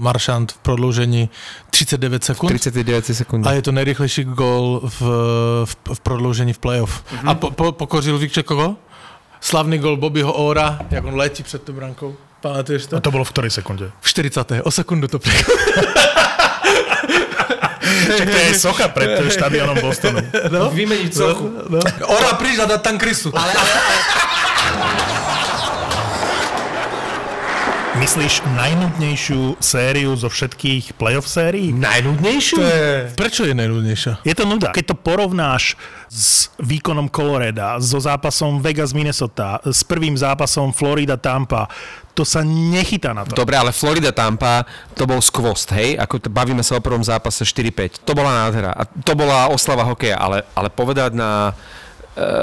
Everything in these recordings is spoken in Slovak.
Maršant v prodloužení 39 sekund. 39 sekúnd. A je to nejrychlejší gól v, v, v prodloužení v playoff. Mm-hmm. A po, po, pokořil víš koho? Slavný gol Bobbyho Ora, jak on letí před tou brankou. Pamatuješ to? A to bolo v ktorej sekunde? V 40. O sekundu to prekvapilo. Čak to je socha pred štadionom Bostonu. No? Vymeniť sochu. No. Ora príď a dať tam krysu. Ale, ale, ale, Myslíš najnudnejšiu sériu zo všetkých playoff sérií? najnudnejšiu? Prečo je najľudnejšia? Je to nuda. Keď to porovnáš s výkonom Coloreda, so zápasom Vegas Minnesota, s prvým zápasom Florida Tampa, to sa nechytá na to. Dobre, ale Florida Tampa, to bol skvost, hej? Ako t- bavíme sa o prvom zápase 4-5. To bola nádhera. A to bola oslava hokeja, ale, ale povedať na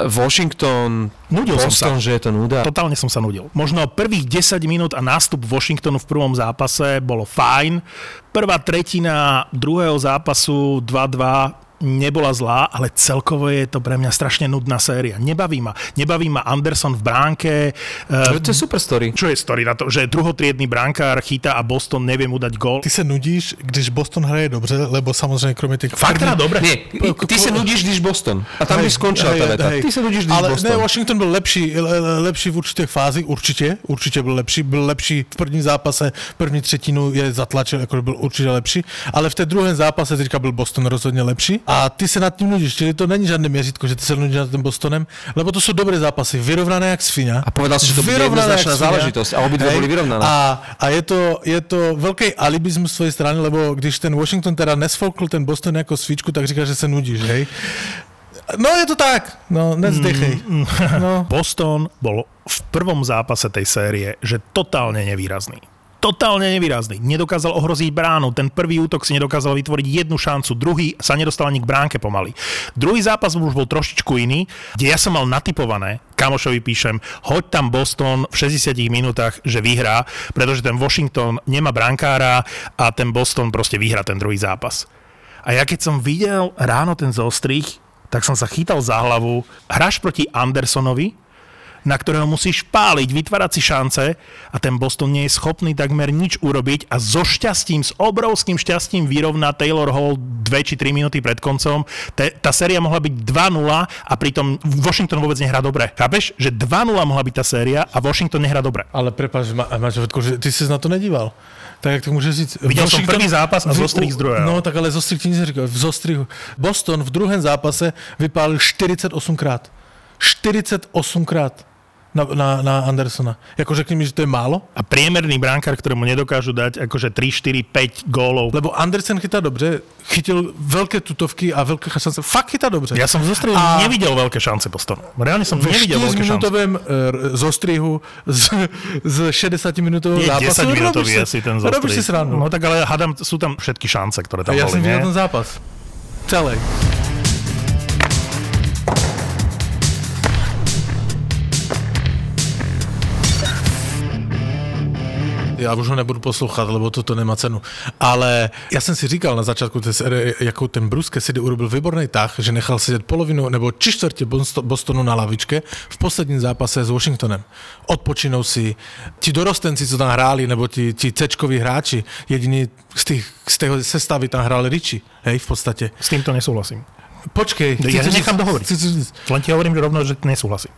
Washington, Nudil som Boston, sa. že je to nuda. Totálne som sa nudil. Možno prvých 10 minút a nástup Washingtonu v prvom zápase bolo fajn. Prvá tretina druhého zápasu 2-2 nebola zlá, ale celkovo je to pre mňa strašne nudná séria. Nebaví ma. Nebaví ma Anderson v bránke. To, Eh, to je super story. Čo je story na to, že druhotriedný brankár chytá a Boston nevie mu dať gól? Ty se nudíš, když Boston hraje dobře, lebo samozřejmě kromě těch... Fakt hrá dobre? Nie, ty sa nudíš, když Boston. A tam by skončila tá veta. Ty sa nudíš, když Ale Boston. ne, Washington byl lepší, le- le- lepší v určitých fázích, určitě, určitě byl lepší, byl lepší v prvním zápase, první třetinu je zatlačil, jako byl určitě lepší, ale v té druhém zápase teďka byl Boston rozhodně lepší a ty se nad tím nudíš, čili to není žádné měřítko, že ty se nudíš nad tím Bostonem, lebo to jsou dobré zápasy, vyrovnané jak svinia. A povedal si, že to bude Vyrovnané jednoznačná záležitosť a obidve boli vyrovnané. A, a je to, je to veľký alibizmus z tvojej strany, lebo když ten Washington teda nesfolkl ten Boston jako svíčku, tak říká, že se nudíš, hej? No je to tak, no nezdechej. No. Boston bol v prvom zápase tej série, že totálne nevýrazný. Totálne nevýrazný. Nedokázal ohroziť bránu. Ten prvý útok si nedokázal vytvoriť jednu šancu. Druhý sa nedostal ani k bránke pomaly. Druhý zápas už bol trošičku iný, kde ja som mal natypované, kamošovi píšem, hoď tam Boston v 60 minútach, že vyhrá, pretože ten Washington nemá brankára a ten Boston proste vyhrá ten druhý zápas. A ja keď som videl ráno ten zostrih, tak som sa chytal za hlavu. Hráš proti Andersonovi, na ktorého musíš páliť, vytvárať si šance a ten Boston nie je schopný takmer nič urobiť a so šťastím, s obrovským šťastím vyrovná Taylor Hall 2 či 3 minúty pred koncom. Te, tá séria mohla byť 2-0 a pritom Washington vôbec nehrá dobre. Chápeš? Že 2-0 mohla byť tá séria a Washington nehrá dobre. Ale prepáč, Ma- že ty si na to nedíval. Tak jak to môžeš říct? Videl som prvý zápas a z druhého. No tak ale zostrih ti nic neříkal. V zostrihu. Boston v druhém zápase vypálil 48 krát. 48 krát na, na, na Andersona. Jako řekni mi, že to je málo? A priemerný bránkár, ktorému nedokážu dať akože 3, 4, 5 gólov. Lebo Andersen chytá dobře, chytil veľké tutovky a veľké šance. Fakt chytá dobře. Ja som v zostrihu A- nevidel veľké šance Bostonu. Reálne som v nevidel veľké šance. minútovém uh, zostrihu z, z 60 minútového Nie, zápasu. 10 minútový robíš asi ten Robíš si zostrih. srandu. No tak ale hádam, sú tam všetky šance, ktoré tam ja som boli, nie? videl ten zápas. Celý. Já už ho nebudu poslouchat, lebo toto nemá cenu. Ale já jsem si říkal na začátku té série, jakou ten Bruce Cassidy urobil výborný tah, že nechal sedět polovinu nebo či čtvrtě Bosto- Bostonu na lavičke v posledním zápase s Washingtonem. Odpočinou si. Ti dorostenci, co tam hráli, nebo ti, ti cečkoví hráči, jediní z, tých, z tého sestavy tam hráli Richie, hej, v podstatě. S týmto nesúhlasím. Počkej. Ja nechám dohovoriť. Len ti hovorím že rovno, že nesúhlasím.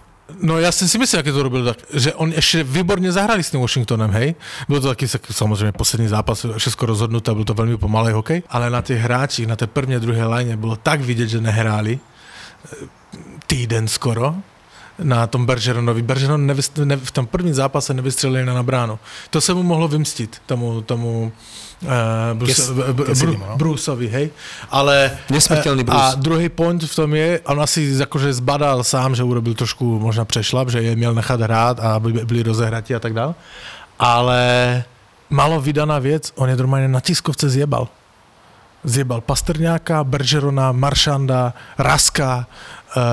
No já jsem si myslel, jak to robil že on ještě výborně zahrali s tím Washingtonem, hej. Byl to taky sak- samozřejmě poslední zápas, všechno rozhodnuté, byl to velmi pomalý hokej, ale na těch hráčích, na té první a druhé lajně bylo tak vidět, že nehráli eh, týden skoro na tom Bergeronovi. Bergeron nevys- ne, v tom prvním zápase nevystřelil na bránu. To se mu mohlo vymstit, tomu, tomu uh, Bruce, Kes- no. Bruceovi, hej. Ale... Nesmrteľný eh, Bruce. A druhý point v tom je, on asi akože zbadal sám, že urobil trošku možná přešlap, že je měl nechat hrát a aby byli rozehratí a tak dále. Ale malo vydaná věc, on je normálně na tiskovce zjebal. Zjebal Pastrňáka, Bergerona, Maršanda, Raska,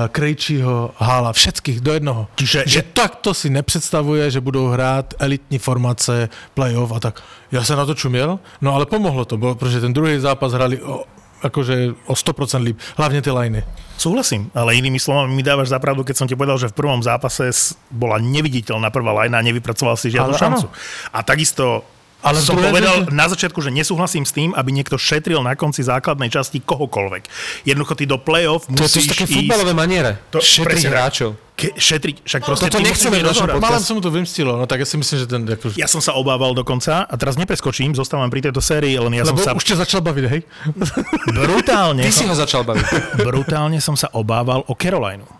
Krejčího, Hála, všetkých do jednoho. Čiže že je- takto si nepředstavuje, že budou hrát elitní formace, playoff a tak. Já jsem na to čuměl, no ale pomohlo to, protože ten druhý zápas hrali o, akože o 100% líp, hlavně ty lajny. Súhlasím, ale inými slovami mi dávaš zapravdu, keď som ti povedal, že v prvom zápase bola neviditeľná prvá lajna a nevypracoval si žiadnu Ale šancu. A takisto Ale som druhej povedal na začiatku, že nesúhlasím s tým, aby niekto šetril na konci základnej časti kohokoľvek. Jednoducho ty do play-off To je musíš to také ísť... futbalové maniere. To- Šetriť presne tak. hráčov. Ke, šetriť, však proste toto nechceme v našom mu to vymstilo, no tak ja si myslím, že ten... Ako, Ja som sa obával dokonca, a teraz nepreskočím, zostávam pri tejto sérii, len ja lebo som sa už ťa začal baviť, hej? brutálne, Ty si ho začal baviť. brutálne som sa obával o Carolineu.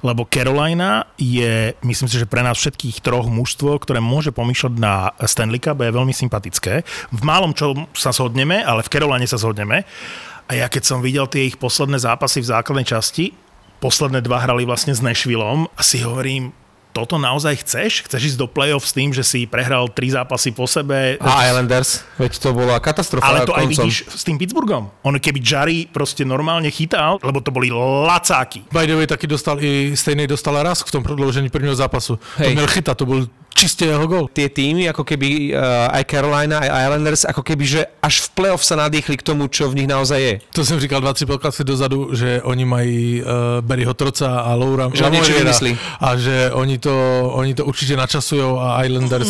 Lebo Carolina je, myslím si, že pre nás všetkých troch mužstvo, ktoré môže pomýšľať na Stanley Cup, je veľmi sympatické. V málom čo sa zhodneme, ale v Caroline sa zhodneme. A ja keď som videl tie ich posledné zápasy v základnej časti, posledné dva hrali vlastne s Nashvilleom a si hovorím, toto naozaj chceš? Chceš ísť do play-off s tým, že si prehral tri zápasy po sebe? A Islanders, veď to bola katastrofa Ale to aj koncom. vidíš s tým Pittsburghom. On keby Jari proste normálne chytal, lebo to boli lacáky. By the way, taky dostal i stejnej dostala raz v tom prodloužení prvního zápasu. To Hej. měl chytat, to byl čistě jeho gol. tie týmy, ako keby uh, aj Carolina, aj Islanders, ako keby, že až v playoff sa nadýchli k tomu, čo v nich naozaj je. To jsem říkal dva, tři podcasty dozadu, že oni mají uh, Barryho Troca a Laura Že a že oni to, oni to určitě načasujou a Islanders...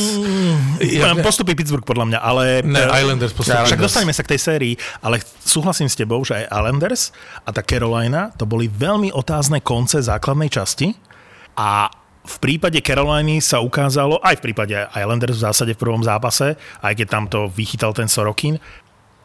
Ja, Ja, Postupí Pittsburgh podľa mňa, ale... ne, Islanders postupili. Však dostaneme sa k tej sérii, ale súhlasím s tebou, že aj Islanders a tá Carolina to boli veľmi otázne konce základnej časti a v prípade Caroliny sa ukázalo, aj v prípade Islanders v zásade v prvom zápase, aj keď tam to vychytal ten Sorokin,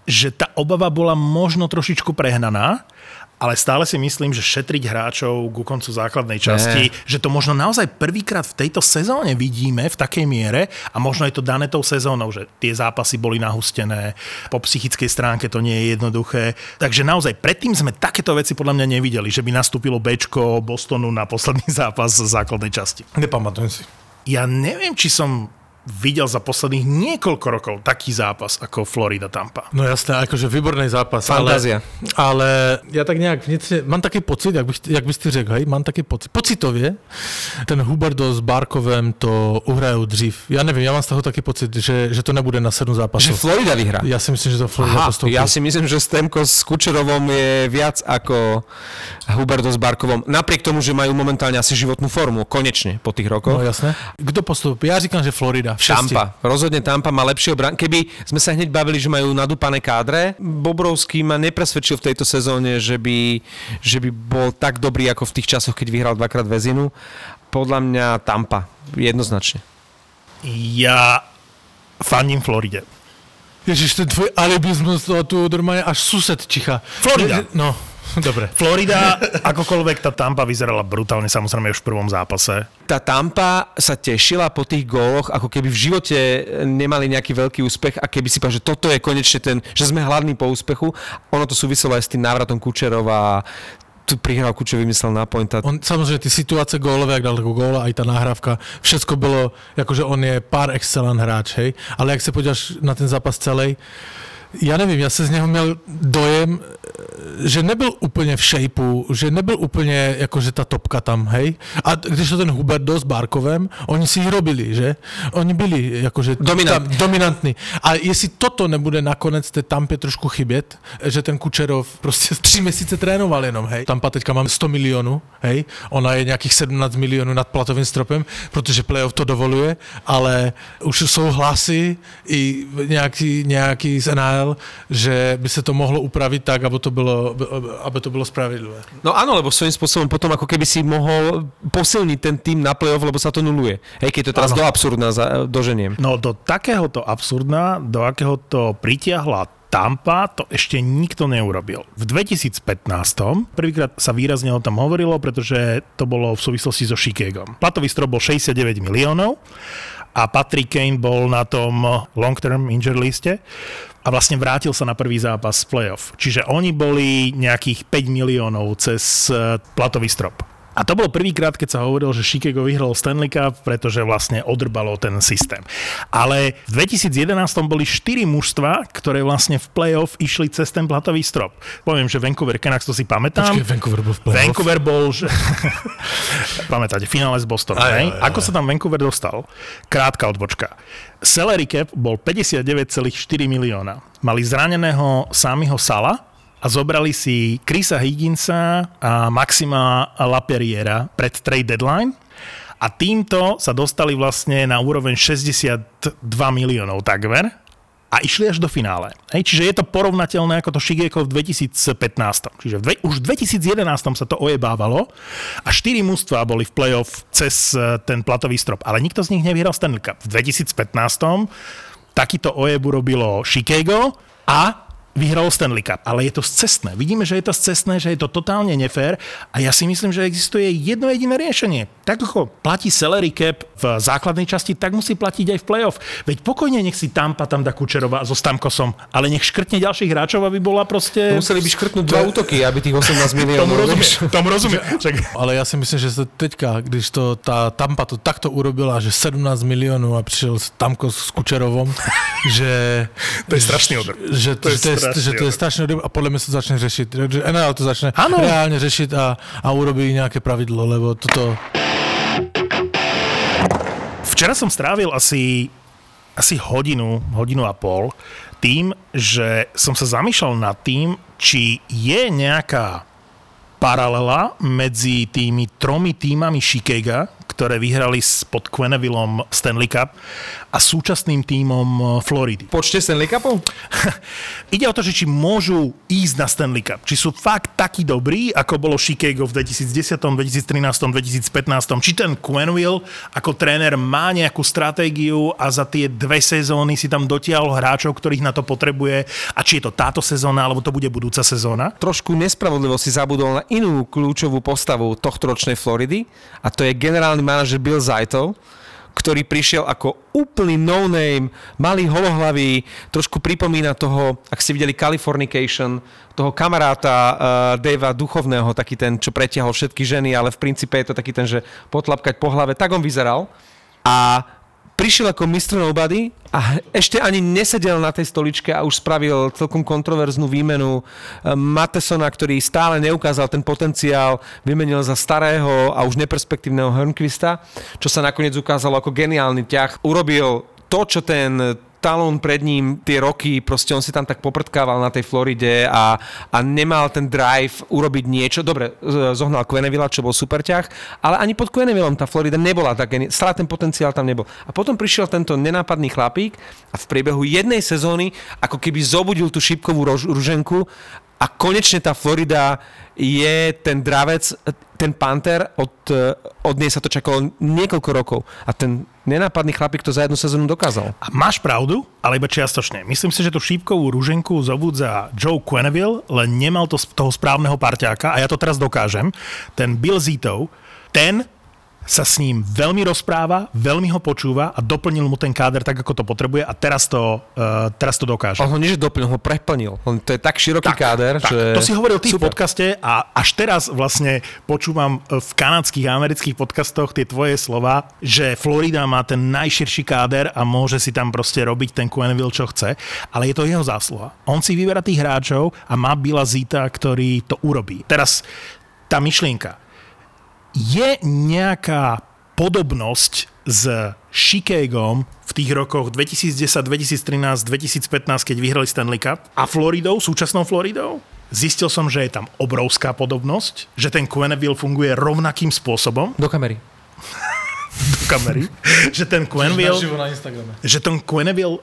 že tá obava bola možno trošičku prehnaná, ale stále si myslím, že šetriť hráčov ku koncu základnej časti, Ne. že to možno naozaj prvýkrát v tejto sezóne vidíme v takej miere a možno je to dané tou sezónou, že tie zápasy boli nahustené, po psychickej stránke to nie je jednoduché. Takže naozaj predtým sme takéto veci podľa mňa nevideli, že by nastúpilo Bčko Bostonu na posledný zápas základnej časti. Nepamatujem si. Ja neviem, či som videl za posledných niekoľko rokov taký zápas ako Florida Tampa. No jasné, akože výborný zápas. Fantázia. Ale, ale ja tak nějak vnitřně, mám taký pocit, jak, bych, jak bys ty řekl, hej, mám taký pocit, pocitově, ten Huberdo s Barkovem to uhrajou dřív. Já nevím, já mám z toho taky pocit, že, že to nebude na sedm Že zápasov. Florida vyhrá. Ja si myslím, že to Florida Aha, postoupí. ja si myslím, že Stemko s Kučerovom je viac ako Huberto s Barkovom. Napriek tomu, že majú momentálne asi životnú formu, konečne po tých No rokoch. jasné. Kdo postoupí? Já říkám, že Florida. Tampa. Rozhodne Tampa má lepšieho bran... Keby sme sa hneď bavili, že majú nadúpané kádre, Bobrovský ma nepresvedčil v tejto sezóne, že by, že by bol tak dobrý ako v tých časoch, keď vyhral dvakrát väzinu. Podľa mňa Tampa. Jednoznačne. Ja fandím Floride. Ježiš, ten tvoj alibismus, to tu normálne až sused čicha. Florida. No, dobre. Florida, akokoľvek tá Tampa vyzerala brutálne, samozrejme už v prvom zápase. Tá Tampa sa tešila po tých góloch, ako keby v živote nemali nejaký veľký úspech a keby si povedal, že toto je konečne ten, že sme hladní po úspechu. Ono to súviselo aj s tým návratom Kučerova tu prihral Kučer vymyslel na point a On samozřejmě ty situace gólové, jak dal góla, a i ta nahrávka, všecko bylo, jakože on je pár excellent hráč, hej, ale jak se podíváš na ten zápas celý, já nevím, já se z něho měl dojem, že nebyl úplně v shapeu, že nebyl úplně jakože ta topka tam, hej. A když to ten Hubert s Barkovem, oni si ji robili, že? Oni byli jakože Dominantní. tam, dominantní. A jestli toto nebude nakonec té Tampě trošku chybět, že ten Kučerov prostě tři měsíce trénoval jenom, hej. Tampa teďka mám 100 milionů, hej. Ona je nějakých 17 milionů nad platovým stropem, protože playoff to dovoluje, ale už jsou hlasy i nějaký, nějaký z NHL, že by se to mohlo upravit tak, aby to bylo, aby to bylo spravedlivé. No áno, lebo svojím spôsobom potom ako keby si mohol posilniť ten tým na play-off, lebo sa to nuluje. Hej, keď to teraz Áno. do absurdna za, doženiem. No do takéhoto absurdna, do akého to pritiahla Tampa, to ešte nikto neurobil. V 2015. prvýkrát sa výrazne o tom hovorilo, pretože to bolo v súvislosti so Chicagom. Platový strop bol 69 miliónov a Patrick Kane bol na tom long-term injury liste a vlastne vrátil sa na prvý zápas playoff. Čiže oni boli nejakých 5 miliónov cez eh, platový strop. A to bolo prvýkrát, keď sa hovorilo, že Chicago vyhral Stanley Cup, pretože vlastne odrbalo ten systém. Ale v 2011 boli 4 mužstva, ktoré vlastne v playoff išli cez ten platový strop. Poviem, že Vancouver Canucks, to si pamätám. Počkej, Vancouver byl v playoff. Vancouver bol, že... Pamätáte, finále s Bostonom, Aj, aj, aj, Ako sa tam Vancouver dostal? Krátka odbočka. Salary cap bol 59,4 milióna. Mali zraneného Samiho Sala a zobrali si Chrisa Higginsa a Maxima Laperiera pred trade deadline a týmto sa dostali vlastne na úroveň 62 miliónov takmer a išli až do finále. Hej, čiže je to porovnateľné ako to Shigeko v 2015. Čiže dve, už v 2011 sa to ojebávalo a štyri mužstva boli v playoff cez eh, ten platový strop, ale nikto z nich nevyhral Stanley Cup. V 2015 takýto ojebu robilo Chicago a vyhralo Stanley Cup. Ale je to scestné. Vidíme, že je to scestné, že je to totálne nefér a ja si myslím, že existuje jedno jediné riešenie. Tak ako platí salary cap v základnej časti, tak musí platiť aj v playoff. Veď pokojne nech si Tampa tam dá Kučerova so Stamkosom, ale nech škrtne ďalších hráčov, aby bola proste... Museli by škrtnúť dva útoky, aby tých 18 miliónov... Tomu rozumiem, tomu rozumiem. Ale ja si myslím, že to teďka, když to tá Tampa to takto urobila, že 17 miliónov a prišiel Tamko s Kučerovom, že... To je strašný odr. Že, to, že, to je, že to je strašný odr a podľa mňa sa to začne riešiť. NHL to začne Áno. reálne riešiť a, a urobí nejaké pravidlo, lebo toto... Včera som strávil asi, asi hodinu, hodinu a pol tým, že som sa zamýšľal nad tým, či je nejaká paralela medzi tými tromi týmami Chicaga, ktoré vyhrali pod Quennevillom Stanley Cup a súčasným týmom Floridy. Počte Stanley Cupov? Ide o to, že či môžu ísť na Stanley Cup. Či sú fakt takí dobrí, ako bolo Chicago v 2010, 2013, 2015. Či ten Quenville ako tréner má nejakú stratégiu a za tie dve sezóny si tam dotiahol hráčov, ktorých na to potrebuje a či je to táto sezóna, alebo to bude budúca sezóna. Trošku nespravodlivo si zabudol na inú kľúčovú postavu tohto ročnej Floridy a to je generálny manažer Bill Zaitov, ktorý prišiel ako úplný no-name, malý holohlavý, trošku pripomína toho, ak ste videli Californication, toho kamaráta uh, Davea Duchovného, taký ten, čo pretiahol všetky ženy, ale v princípe je to taký ten, že potlapkať po hlave, tak on vyzeral. A prišiel ako Mr. Nobody a ešte ani nesedel na tej stoličke a už spravil celkom kontroverznú výmenu eh, Matesona, ktorý stále neukázal ten potenciál, vymenil za starého a už neperspektívneho Hörnquista, čo sa nakoniec ukázalo ako geniálny ťah. Urobil to, čo ten talón pred ním tie roky, proste on si tam tak poprdkával na tej Floride a, a nemal ten drive urobiť niečo. Dobre, zohnal Quennevilla, čo bol super ťah, ale ani pod Quennevillom tá Florida nebola tak, stále ten potenciál tam nebol. A potom prišiel tento nenápadný chlapík a v priebehu jednej sezóny ako keby zobudil tú šípkovú rož- ruženku a konečne tá Florida je ten dravec, ten panter, od, od nej sa to čakalo niekoľko rokov. A ten nenápadný chlapík to za jednu sezónu dokázal. A máš pravdu, ale iba čiastočne. Myslím si, že tú šípkovú rúženku zobudza Joe Quenneville, len nemal to toho správneho parťáka a ja to teraz dokážem. Ten Bill Zito, ten sa s ním veľmi rozpráva, veľmi ho počúva a doplnil mu ten káder tak, ako to potrebuje a teraz to, uh, teraz to dokáže. On ho nie, že doplnil, ho preplnil. On, to je tak široký tak, káder, tak, že... To si hovoril ty v podcaste a až teraz vlastne počúvam v kanadských a amerických podcastoch tie tvoje slova, že Florida má ten najširší káder a môže si tam proste robiť ten Quenneville, čo chce, ale je to jeho zásluha. On si vyberá tých hráčov a má Billa Zita, ktorý to urobí. Teraz tá myšlienka. Je nejaká podobnosť s Chicagom v tých rokoch 2010, 2013, 2015, keď vyhrali Stanley Cup a Floridou, súčasnou Floridou? Zistil som, že je tam obrovská podobnosť, že ten Quenneville funguje rovnakým spôsobom Do kamery. do kamery, že ten Quenneville, na Instagrame. že ten Quenneville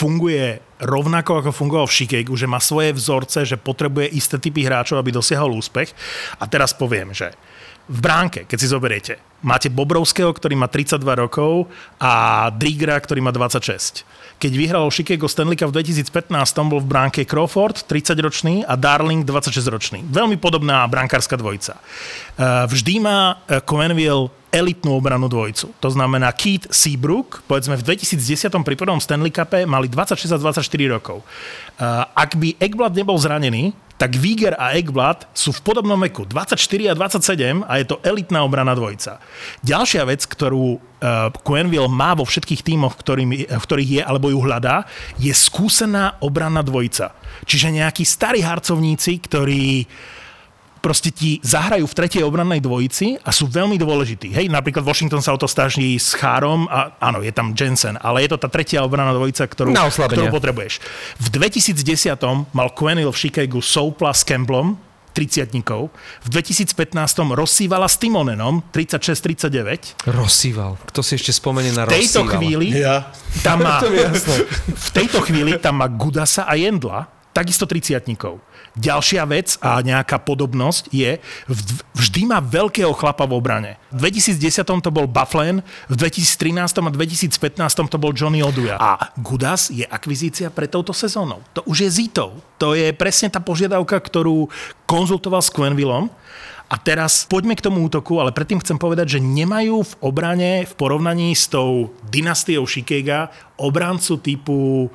funguje rovnako, ako fungoval v Chicagu, že má svoje vzorce, že potrebuje isté typy hráčov, aby dosiahol úspech. A teraz poviem, že v bránke, keď si zoberiete, máte Bobrovského, ktorý má 32 rokov a Drigra, ktorý má 26. Keď vyhral Chicago Stanley Cup v 2015, bol v bránke Crawford, 30-ročný a Darling, 26-ročný. Veľmi podobná brankárska dvojica. Eh, Vždy má eh, Quenneville elitnú obranu dvojicu. To znamená Keith Seabrook, povedzme v 2010 pri prvom Stanley Cupe mali 26 a 24 rokov. Uh, ak by Ekblad nebol zranený, tak Viger a Ekblad sú v podobnom veku, 24 a 27 a je to elitná obrana dvojica. Ďalšia vec, ktorú uh, Quenville má vo všetkých tímoch, ktorými, v ktorých je alebo ju hľadá, je skúsená obranná dvojica. Čiže nejakí starí harcovníci, ktorí proste ti zahrajú v tretej obrannej dvojici a sú veľmi dôležití. Hej, napríklad Washington sa o to snaží s Chárom a áno, je tam Jensen, ale je to tá tretia obranná dvojica, ktorú, ktorú potrebuješ. V 2010 mal Quenneville v Chicagu Soupla s Campbellom, 30 v 2015 rozsývala s Timonenom 36-39. Rozsýval. Kto si ešte spomenie na V tejto chvíli Ja. tam má, v tejto chvíli tam má Gudasa a Jendla, takisto 30 Ďalšia vec a nejaká podobnosť je, vždy má veľkého chlapa v obrane. V 2010 to bol Bufflen, v 2013 a 2015 to bol Johnny Oduja. A Gudas je akvizícia pre touto sezónou. To už je Zitov. To je presne tá požiadavka, ktorú konzultoval s Quenvillom. A teraz poďme k tomu útoku, ale predtým chcem povedať, že nemajú v obrane v porovnaní s tou dynastiou Shikega obrancu typu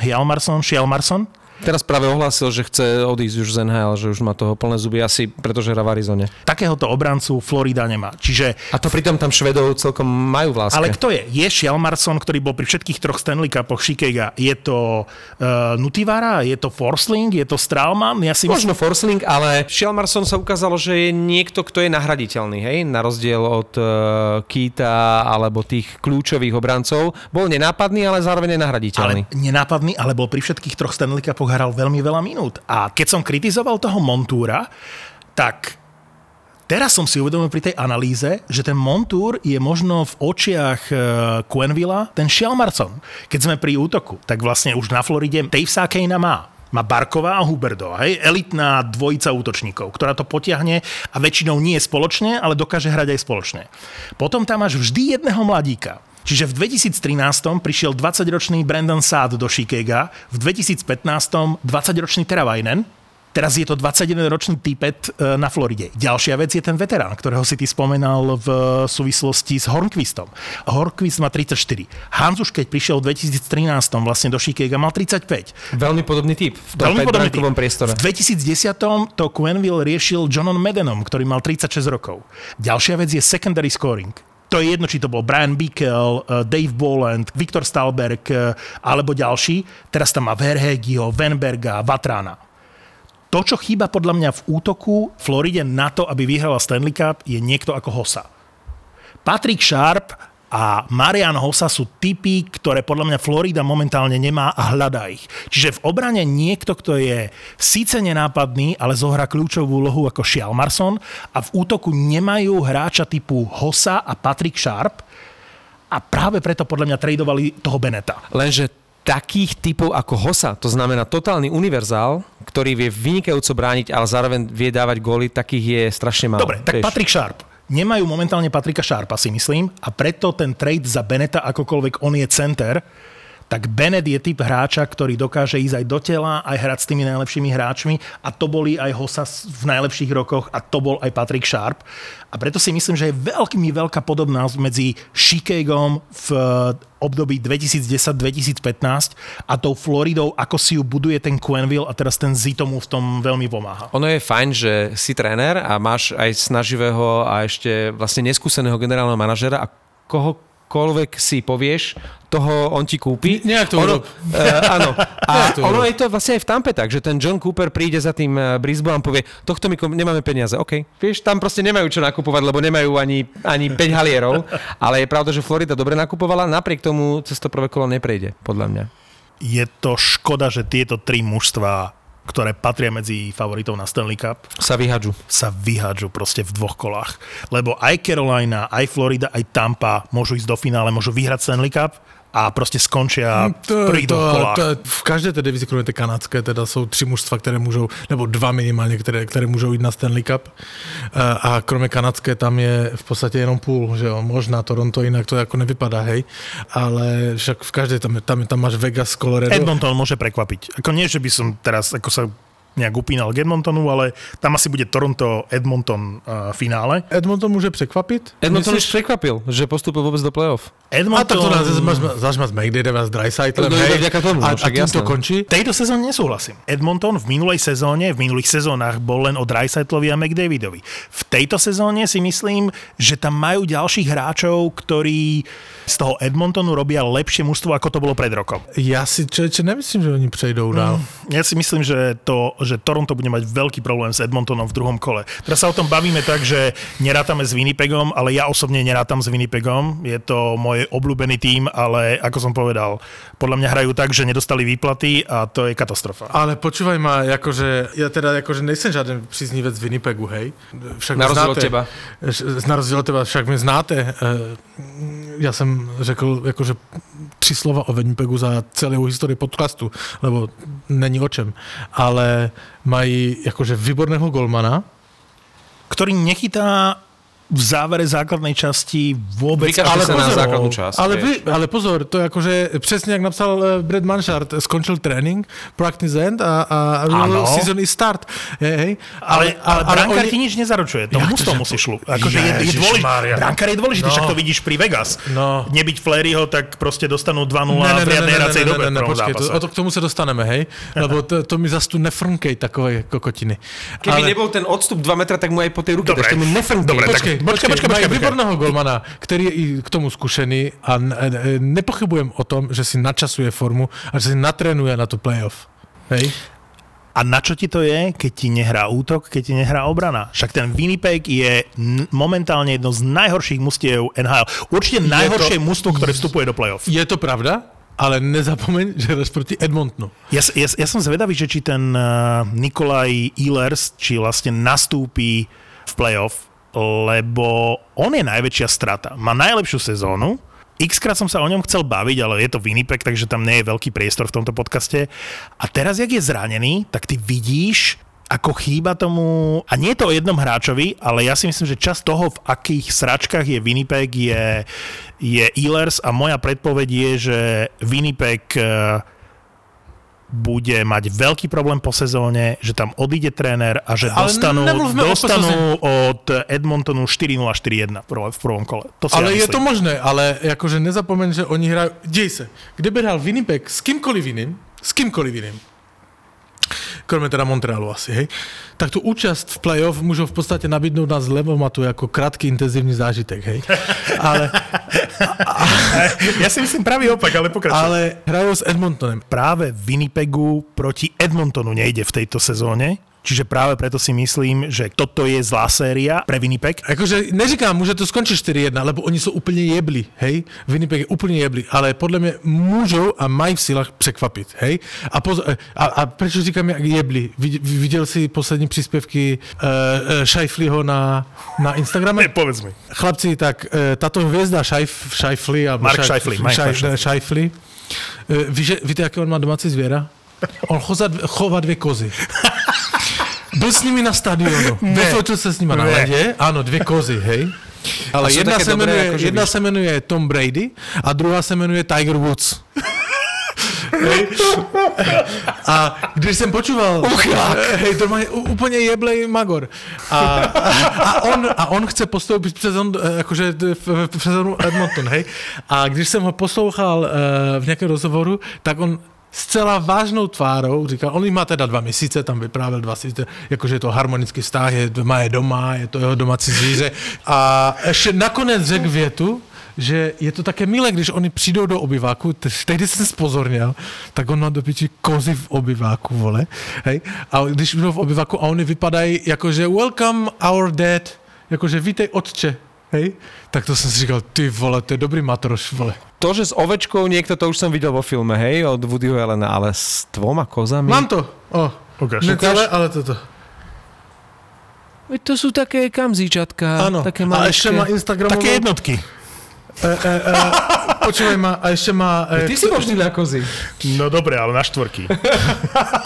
Hjalmarsson, Šialmarsson, Teraz práve ohlásil, že chce odísť už z NHL, že už má toho plné zuby, asi pretože hrá v Arizone. takéhoto obrancu Florida nemá. Čiže A to pritom tam Švedov celkom majú v láske. ale kto je? Je Šialmarsson, ktorý bol pri všetkých troch Stanley Cupoch Shikega. Je to uh, Nutivara? Je to Forsling? Je to Stralman? Ja si myslím, Možno Forsling, ale Shelmarson sa ukázalo, že je niekto, kto je nahraditeľný, hej? Na rozdiel od uh, Kita alebo tých kľúčových obrancov. Bol nenápadný, ale zároveň ale nenahraditeľný. nenápadný, ale bol pri všetkých troch Stanley Cupoch hral veľmi veľa minút. A keď som kritizoval toho Montúra, tak teraz som si uvedomil pri tej analýze, že ten Montúr je možno v očiach uh, Quenvilla ten Shelmarson. Keď sme pri útoku, tak vlastne už na Floride Dave Sakejna má. Má Barková a Huberdo, hej, elitná dvojica útočníkov, ktorá to potiahne a väčšinou nie spoločne, ale dokáže hrať aj spoločne. Potom tam máš vždy jedného mladíka, Čiže v 2013 prišiel 20-ročný Brandon Saad do Shikega, v 2015 20-ročný Teravainen, Teraz je to 21-ročný typet e, na Floride. Ďalšia vec je ten veterán, ktorého si ty spomenal v súvislosti s Hornquistom. Hornquist má 34. Hanzuš, keď prišiel v 2013 vlastne do Shikega, mal 35. Veľmi podobný typ v tom Veľmi podobný typ. priestore. V 2010 to Quenville riešil Johnom Medenom, ktorý mal 36 rokov. Ďalšia vec je secondary scoring. To je jedno, či to bol Brian Bickel, eh, Dave Boland, Viktor Stalberg eh, alebo ďalší. Teraz tam má Verhegio, Venberga, Vatrana. To, čo chýba podľa mňa v útoku Floride na to, aby vyhrala Stanley Cup, je niekto ako Hossa. Patrick Sharp a Marian Hossa sú typy, ktoré podľa mňa Florida momentálne nemá a hľadá ich. Čiže v obrane niekto, kto je síce nenápadný, ale zohrá kľúčovú úlohu ako Šialmarson a v útoku nemajú hráča typu Hossa a Patrick Sharp a práve preto podľa mňa tradovali toho Beneta. Lenže takých typov ako Hosa, to znamená totálny univerzál, ktorý vie vynikajúco brániť, ale zároveň vie dávať góly, takých je strašne málo. Dobre, tak vieš. Patrick Sharp. Nemajú momentálne Patrika Sharpa, si myslím, a preto ten trade za Beneta, akokoľvek on je center, tak Bennett je typ hráča, ktorý dokáže ísť aj do tela, aj hrať s tými najlepšími hráčmi a to boli aj Hossa v najlepších rokoch a to bol aj Patrick Sharp. A preto si myslím, že je veľmi veľká podobnosť medzi Chicagom v období 2010-2015 a tou Floridou, ako si ju buduje ten Quenville a teraz ten Zito mu v tom veľmi pomáha. Ono je fajn, že si tréner a máš aj snaživého a ešte vlastne neskúseného generálneho manažera a kohokoľvek si povieš, toho on ti kúpi. Nejak to ono, uh, áno. A to ono je to vlastne aj v Tampe tak, že ten John Cooper príde za tým eh, Brisbane a povie, tohto my kom- nemáme peniaze. OK. Vieš, tam proste nemajú čo nakupovať, lebo nemajú ani, ani 5 halierov. Ale je pravda, že Florida dobre nakupovala, napriek tomu cez to prvé kolo neprejde, podľa mňa. je to škoda, že tieto tri mužstva, ktoré patria medzi favoritov na Stanley Cup, Sa vyhadžu. sa vyhádžu proste v dvoch kolách. Lebo aj Carolina, aj Florida, aj Tampa môžu ísť do finále, môžu vyhrať Stanley Cup a proste skončia v prvých dvoch kolách. to, v každé té divizi, kromě té kanadské, teda jsou tři mužstva, které můžou, nebo dva minimálně, které, které můžou jít na Stanley Cup. A, a kromě kanadské tam je v podstatě jenom půl, že jo, možná Toronto, jinak to jako nevypadá, hej. Ale však v každé, tam, tam, tam máš Vegas, Colorado. Edmonton môže prekvapiť. Ako nie, že by som teraz ako sa nejak upínal k Edmontonu, ale tam asi bude Toronto-Edmonton uh, finále. Edmonton může překvapit? Edmonton Myslíš? už prekvapil, že postupil vôbec do play-off. A Edmonton... tak to nás zaš máš McDavid s Dreisaitlem, No, hej. vďaka tomu, a, a však tím to jasné. končí. V tejto sezóne nesúhlasím. Edmonton v minulej sezóne, v minulých sezónach bol len o Dreisaitlovi a McDavidovi. V tejto sezóne si myslím, že tam majú ďalších hráčov, ktorí z toho Edmontonu robia lepšie mužstvo, ako to bolo pred rokom. Já si člověče nemyslím, že oni přejdou dál. Ja si myslím, že to že Toronto bude mať veľký problém s Edmontonom v druhom kole. Teraz sa o tom bavíme tak, že nerátame s Winnipegom, ale ja osobne nerátam s Winnipegom. Je to môj obľúbený tým, ale ako som povedal, podľa mňa hrajú tak, že nedostali výplaty a to je katastrofa. Ale počúvaj ma, akože, ja teda akože nejsem žiaden příznivec Winnipegu, hej. Však Na rozdiel od znáte. teba. Na rozdíl od teba, však mě znáte. Eh, Já jsem řekl jakože tři slova o Winnipegu za celou historii podcastu, lebo není o čem. Ale mají jakože výborného golmana, Ktorý nechytá v závere základnej časti vôbec... Vykašli Ale sa na pozor, základnú časť. ale, vy, ale pozor, to je akože přesně jak napsal eh, Brad Manšart, skončil trénink, practice end a, a season is start. Hej, hej. Ale, ale, ale brankár oni- ti nič nezaručuje. To Jak to, mužstvo že- musí šlu. Akože je, je dôležité. Ježišmária. Brankár je dôležitý, No. však to vidíš pri Vegas. No. Nebyť Fleryho, tak proste dostanú 2-0 Ne, ne, v ne, riadnej ne, ne, hracej ne, dobe ne, ne, počkej, to, to, k tomu se dostaneme, hej? Lebo to, to mi zas tu nefrnkej takové kokotiny. Keby nebol ten odstup 2 metra, tak mu aj po tej ruke, Dobre. takže mu nefrnkej. Dobre, tak- Počkej, mají počkej. výborného golmana, který je i k tomu zkušený a nepochybujem o tom, že si načasuje formu a že si natrénuje na tu playoff. Hej? A na čo ti to je, keď ti nehrá útok, keď ti nehrá obrana? Však ten Winnipeg je momentálne jedno z najhorších mustiev NHL. Určite najhoršie to- mužstvo, ktoré vstupuje do playoff. Je to pravda, ale nezapomeň, že jdeš proti Edmontonu. Ja, ja, ja som zvedavý, že či ten uh, Nikolaj Ehlers, či vlastne nastúpi v playoff, lebo on je najväčšia strata. Má najlepšiu sezónu, Xkrát som sa o ňom chcel baviť, ale je to Winnipeg, takže tam nie je veľký priestor v tomto podcaste. A teraz, jak je zranený, tak ty vidíš, ako chýba tomu, a nie je to o jednom hráčovi, ale ja si myslím, že čas toho, v akých sračkách je Winnipeg, je, je Ehlers a moja predpoveď je, že Winnipeg eh, bude mať veľký problém po sezóne, že tam odíde tréner a že Ale dostanú, dostanú od Edmontonu 4-0, 4-1 v prvom- kole. To si Ale ja je to možné, ale jakože nezapomeň, že oni hrají, děj se, kdyby hrál Winnipeg s kýmkoliv jiným, s kýmkoliv jiným, kromě teda Montrealu asi, hej, tak tu účast v playoff můžou v podstatě nabídnout na zlevomatu jako krátký intenzivní zážitek, hej. Ale, Ja si myslím pravý opak, ale pokračuj. ale hrajou s Edmontonem. práve Winnipegu proti Edmontonu nejde v tejto sezóne, čiže práve preto si myslím, že toto je zlá séria pre Winnipeg. Jakože neříkám, může to skončit 4-1, lebo oni jsou úplně jebli, hej. Winnipeg je úplně jebli, ale podle mě můžou a mají v silách překvapit, hej. A, pozor, a, a proč říkám jak jebli? Vid- Viděl jsi poslední příspěvky uh, uh, Šajfliho na, na Instagrame? povedz mi. Chlapci, tak uh, tato hvězda Šajf, Šajfli, alebo Mark Scheifele, Mike Šaj, Scheifele. Šajfli, uh, ví, že, víte, jaké on má domácí zvěra? On chová, chová dvě kozy. Byl s nimi na stadionu. Vyfotil se s nimi na ledě. Ano, dvě kozy, hej. Ale jedna se, dobré, jmenuje, jedna víš- se jmenuje Tom Brady a druhá se jmenuje Tiger Woods. Hej. A když jsem počúval, hej, to má úplně jeblej magor. A, a, on, a on chce postoupit přes, on, jakože přes Edmonton, hej. A když jsem ho poslouchal eh, v nějakém rozhovoru, tak on zcela vážnou tvárou říkal, on má teda dva měsíce, tam vyprávěl dva měsíce, jakože je to harmonický vztah, je, má je doma, je to jeho domácí zvíře. A ještě nakonec řekl větu, že je to také milé, když oni přijdou do obyváku, te- tehdy jsem spozornil, tak on má do piči kozy v obyváku, vole, hej, a když jdou v obyváku a oni vypadají jakože welcome our dad, jakože vítej otče, hej, tak to jsem si říkal, ty vole, to je dobrý matroš, vole. To, že s ovečkou niekto, to už som videl vo filme, hej, od Woodyho Allena, ale s dvoma kozami... Mám to, o, Ukáž. ne celé, ale toto. Veď to sú také kamzíčatka, Ano, také a ještě má Instagramovou... Také jednotky. E, e, e, počúvaj ma, a ještě má... E, Ty si možný na kozy. No dobre, ale na štvorky.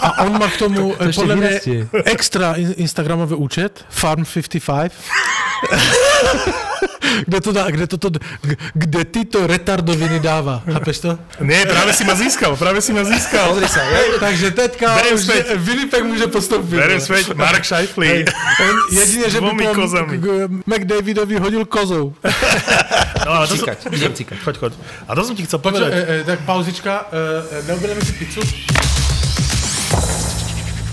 A on má k tomu, To to ešte podle mě, vyrastie. extra in- Instagramový účet, Farm55. kde to dá, kde to, to, kde tyto retardoviny dává. Chápeš to? Nie, práve si ma získal, práve si ma získal. Pozri sa, Hej, takže teďka Berem už späť. Winnipeg může postoupit. Berem vole. späť, Mark Scheifele. On jedině, že by k- McDavidovi hodil kozou. No, ale to som... Cikať, idem cikať. Choď, choď. A to som ti chcel povedať. e, e, tak pauzička, e, e, neobjedeme si pizzu?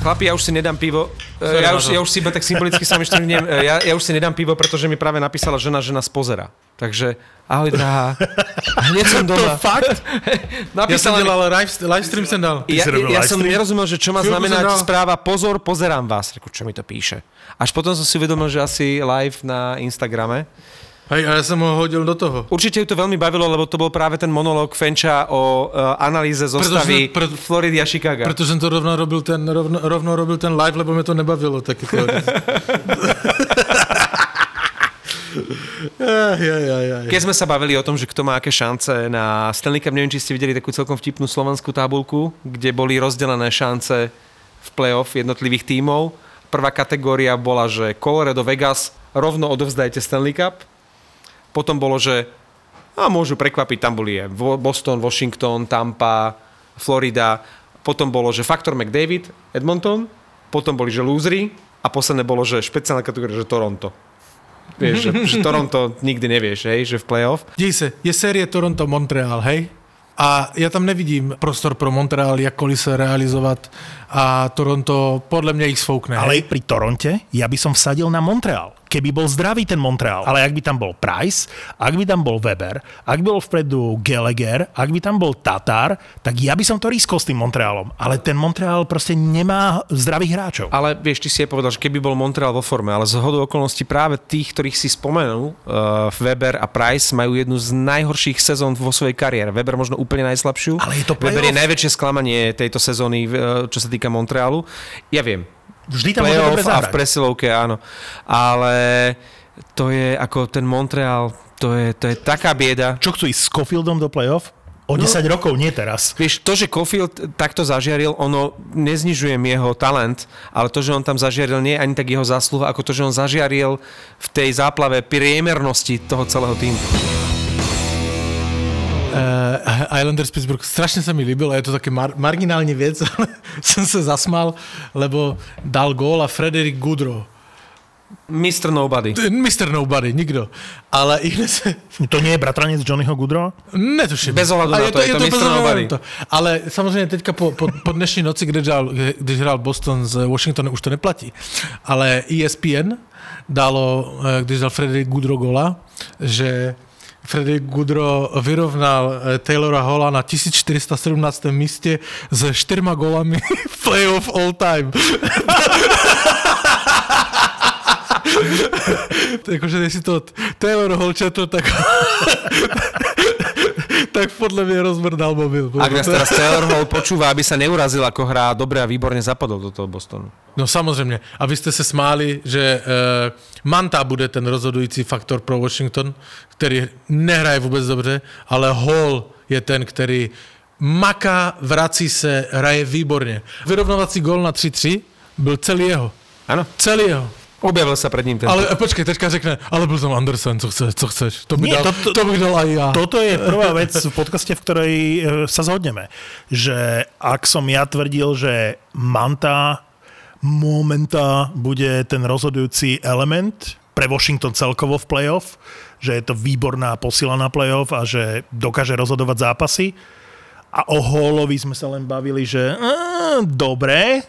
Chlapi, ja už si nedám pivo. Sorry, ja, už, ja už si iba tak symbolicky sa myšľujem, ja, ja už si nedám pivo, pretože mi práve napísala žena, že nás pozera. Takže, ahoj drahá. Hneď som doma. To fakt? Ja som napísala mi, delal live, stream som dal. ja, ja live som nerozumel, že čo má Chvíľku znamenať som správa pozor, pozerám vás. Reku, čo mi to píše. Až potom som si uvedomil, že asi live na Instagrame. Hej, a ja som ho hodil do toho. Určite ju to veľmi bavilo, lebo to bol práve ten monológ Fenča o uh, analýze zostavy Pretože- pre- Floridy a Chicaga. Preto jsem to rovno robil ten, rovno, rovno robil ten live, lebo mě to nebavilo. Taky to. aj, aj, aj, aj. Keď sme sa bavili o tom, že kto má aké šance na Stanley Cup, neviem, či ste videli takú celkom vtipnú slovenskú tabulku, kde boli rozdelené šance v playoff jednotlivých tímov. Prvá kategória bola, že Colorado Vegas rovno odovzdajte Stanley Cup. Potom bolo, že a môžu prekvapiť, tam boli Wo- Boston, Washington, Tampa, Florida. Potom bolo, že Faktor McDavid, Edmonton. Potom boli, že lúzri. A posledné bolo, že špeciálna kategória, že Toronto. Vieš, že, že Toronto nikdy nevieš, hej, že v playoff. Dej se, je série Toronto-Montreal, hej? A já tam nevidím prostor pro Montreal, jakkoliv se realizovat a Toronto podle mě ich sfoukne. Ale hej? pri Toronte ja by som vsadil na Montreal. Keby bol zdravý ten Montreal. Ale ak by tam bol Price, ak by tam bol Weber, ak by bol vpredu Gallagher, ak by tam bol Tatar, tak ja by som to riskol s tým Montrealom. Ale ten Montreal proste nemá zdravých hráčov. Ale vieš, ty si aj povedal, že keby bol Montreal vo forme, ale z hodou okolností práve tých, ktorých si spomenul, uh, Weber a Price majú jednu z najhorších sezón vo svojej kariére. Weber možno úplne najslabšiu. Ale je to Weber je playoff. najväčšie sklamanie tejto sezóny, uh, čo sa týka Montrealu. Ja viem, Vždy tam môže dobre a v zahrať. presilovke, áno. Ale to je ako ten Montreal, to je, to je taká bieda. Čo chcú ísť s Cofieldom do playoff? O 10 rokov, nie teraz. Vieš, to, že Caulfield takto zažiaril, ono neznižujem jeho talent, ale to, že on tam zažiaril, nie je ani tak jeho zásluha, ako to, že on zažiaril v tej záplave priemernosti toho celého týmu. Uh, Islanders Pittsburgh, strašně se mi líbil a je to taky mar- marginální věc, ale jsem se zasmal, lebo dal gól a Frederick Goodrow. Mr. Nobody. Mr. Nobody, nikdo. Ale i hned se, To nie je bratranec Johnnyho Goodrow? Netuším. Bez ohľadu na to, je to bez Mr. Nobody. to. Ale samozřejmě teďka po, po, po dnešní noci, kde hrál, když hrál Boston z Washingtonu, už to neplatí. Ale ESPN dalo, eh, když dal Frederick Goodrow gola, že Frederick Goodrow vyrovnal eh, Taylora Holla na 1417. místě se čtyřma golami playoff all time. Když si to Taylor Hall četl, tak tak podľa mňa rozmrdal mobil. Ak nás teraz Taylor Hall počúva, aby sa neurazil, ako hrá dobre a výborne zapadol do toho Bostonu. No samozřejmě. A vy jste se smáli, že uh, Manta bude ten rozhodující faktor pro Washington, který nehraje vůbec dobře, ale Hall je ten, který maká, vrací se, hraje výborně. Vyrovnovací gol na 3-3 byl celý jeho. Áno, Celý jeho. Objavil sa pred ním ten... Ale počkej, teďka řekne, ale byl tam Andersen, co chceš, co chceš. To, by Nie, dal, to- to, to- bych dal aj ja. Toto je prvá vec v podcaste, v ktorej e, sa zhodneme. Že ak som ja tvrdil, že Manta momenta bude ten rozhodujúci element pre Washington celkovo v playoff, že je to výborná posila na playoff a že dokáže rozhodovať zápasy. A o Hallovi sme sa len bavili, že uh, dobre,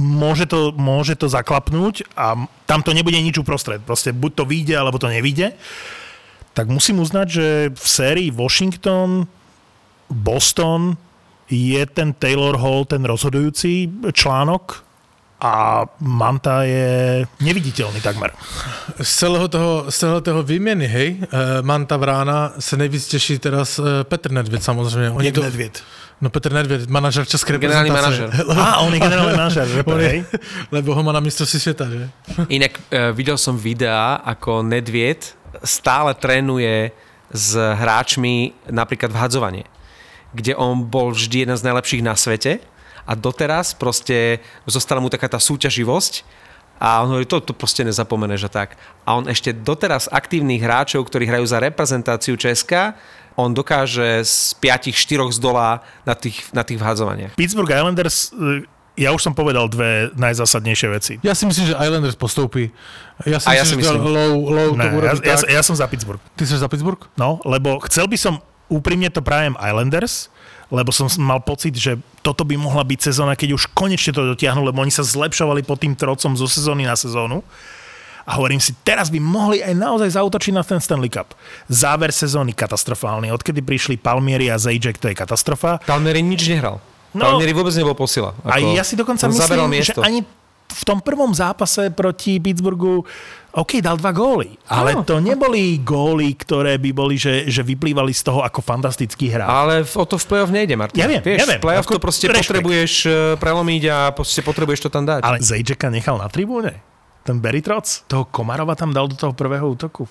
môže to, môže to zaklapnúť a tam to nebude nič uprostred. Proste buď to vyjde, alebo to nevyjde tak musím uznať, že v sérii Washington, Boston je ten Taylor Hall ten rozhodujúci článok a Manta je neviditeľný takmer. Z celého toho, z celého toho výměny, hej, eh, Manta Vrána se nejvíc těší teraz eh, Petr Nedvěd samozřejmě. Oni to, Nedvied. No Petr Nedvěd, manažer České Generální reprezentace. manažer. Á, on je generálny manažer, že hej? Lebo ho má na mistrovství světa, že? Inak uh, videl som videá, ako Nedvied stále trénuje s hráčmi napríklad v hadzovanie, kde on bol vždy jeden z najlepších na svete a doteraz proste zostala mu taká tá súťaživosť a on hovorí, to, to proste nezapomeneš a tak. A on ešte doteraz aktívnych hráčov, ktorí hrajú za reprezentáciu Česka, on dokáže z 5-4 z dola na tých, na tých vhadzovaniach. Pittsburgh Islanders, e, ja už som povedal dve najzásadnejšie veci. Já si myslím, že Islanders postoupí. Já si A já myslím, si že myslím. low, low Ne, to ja, ja, tak. ja som za Pittsburgh. Ty jsi za Pittsburgh? No, lebo chcel by som, úprimne to prajem Islanders, lebo som mal pocit, že toto by mohla byť sezóna, keď už konečne to dotiahnu, lebo oni sa zlepšovali pod tým trocom zo sezóny na sezónu. A hovorím si, teraz by mohli aj naozaj zautočiť na ten Stanley Cup. Záver sezóny katastrofálny. Odkedy prišli Palmieri a Zajac, to je katastrofa. Palmieri nič nehral. No, Palmieri vôbec nebol posila. Ako, a ja si dokonca myslím, že ani v tom prvom zápase proti Pittsburghu OK, dal dva góly, ale no. to neboli góly, ktoré by boli, že, že vyplývali z toho, ako fantastický hra. Ale o to v play-off nejde, Martin. Ja viem, Vieš, ja viem. play-off to proste rešpekt. potrebuješ e, prelomiť a proste potrebuješ to tam dať. Ale Zajčeka nechal na tribúne? Ten Beritroc? Toho Komarova tam dal do toho prvého útoku?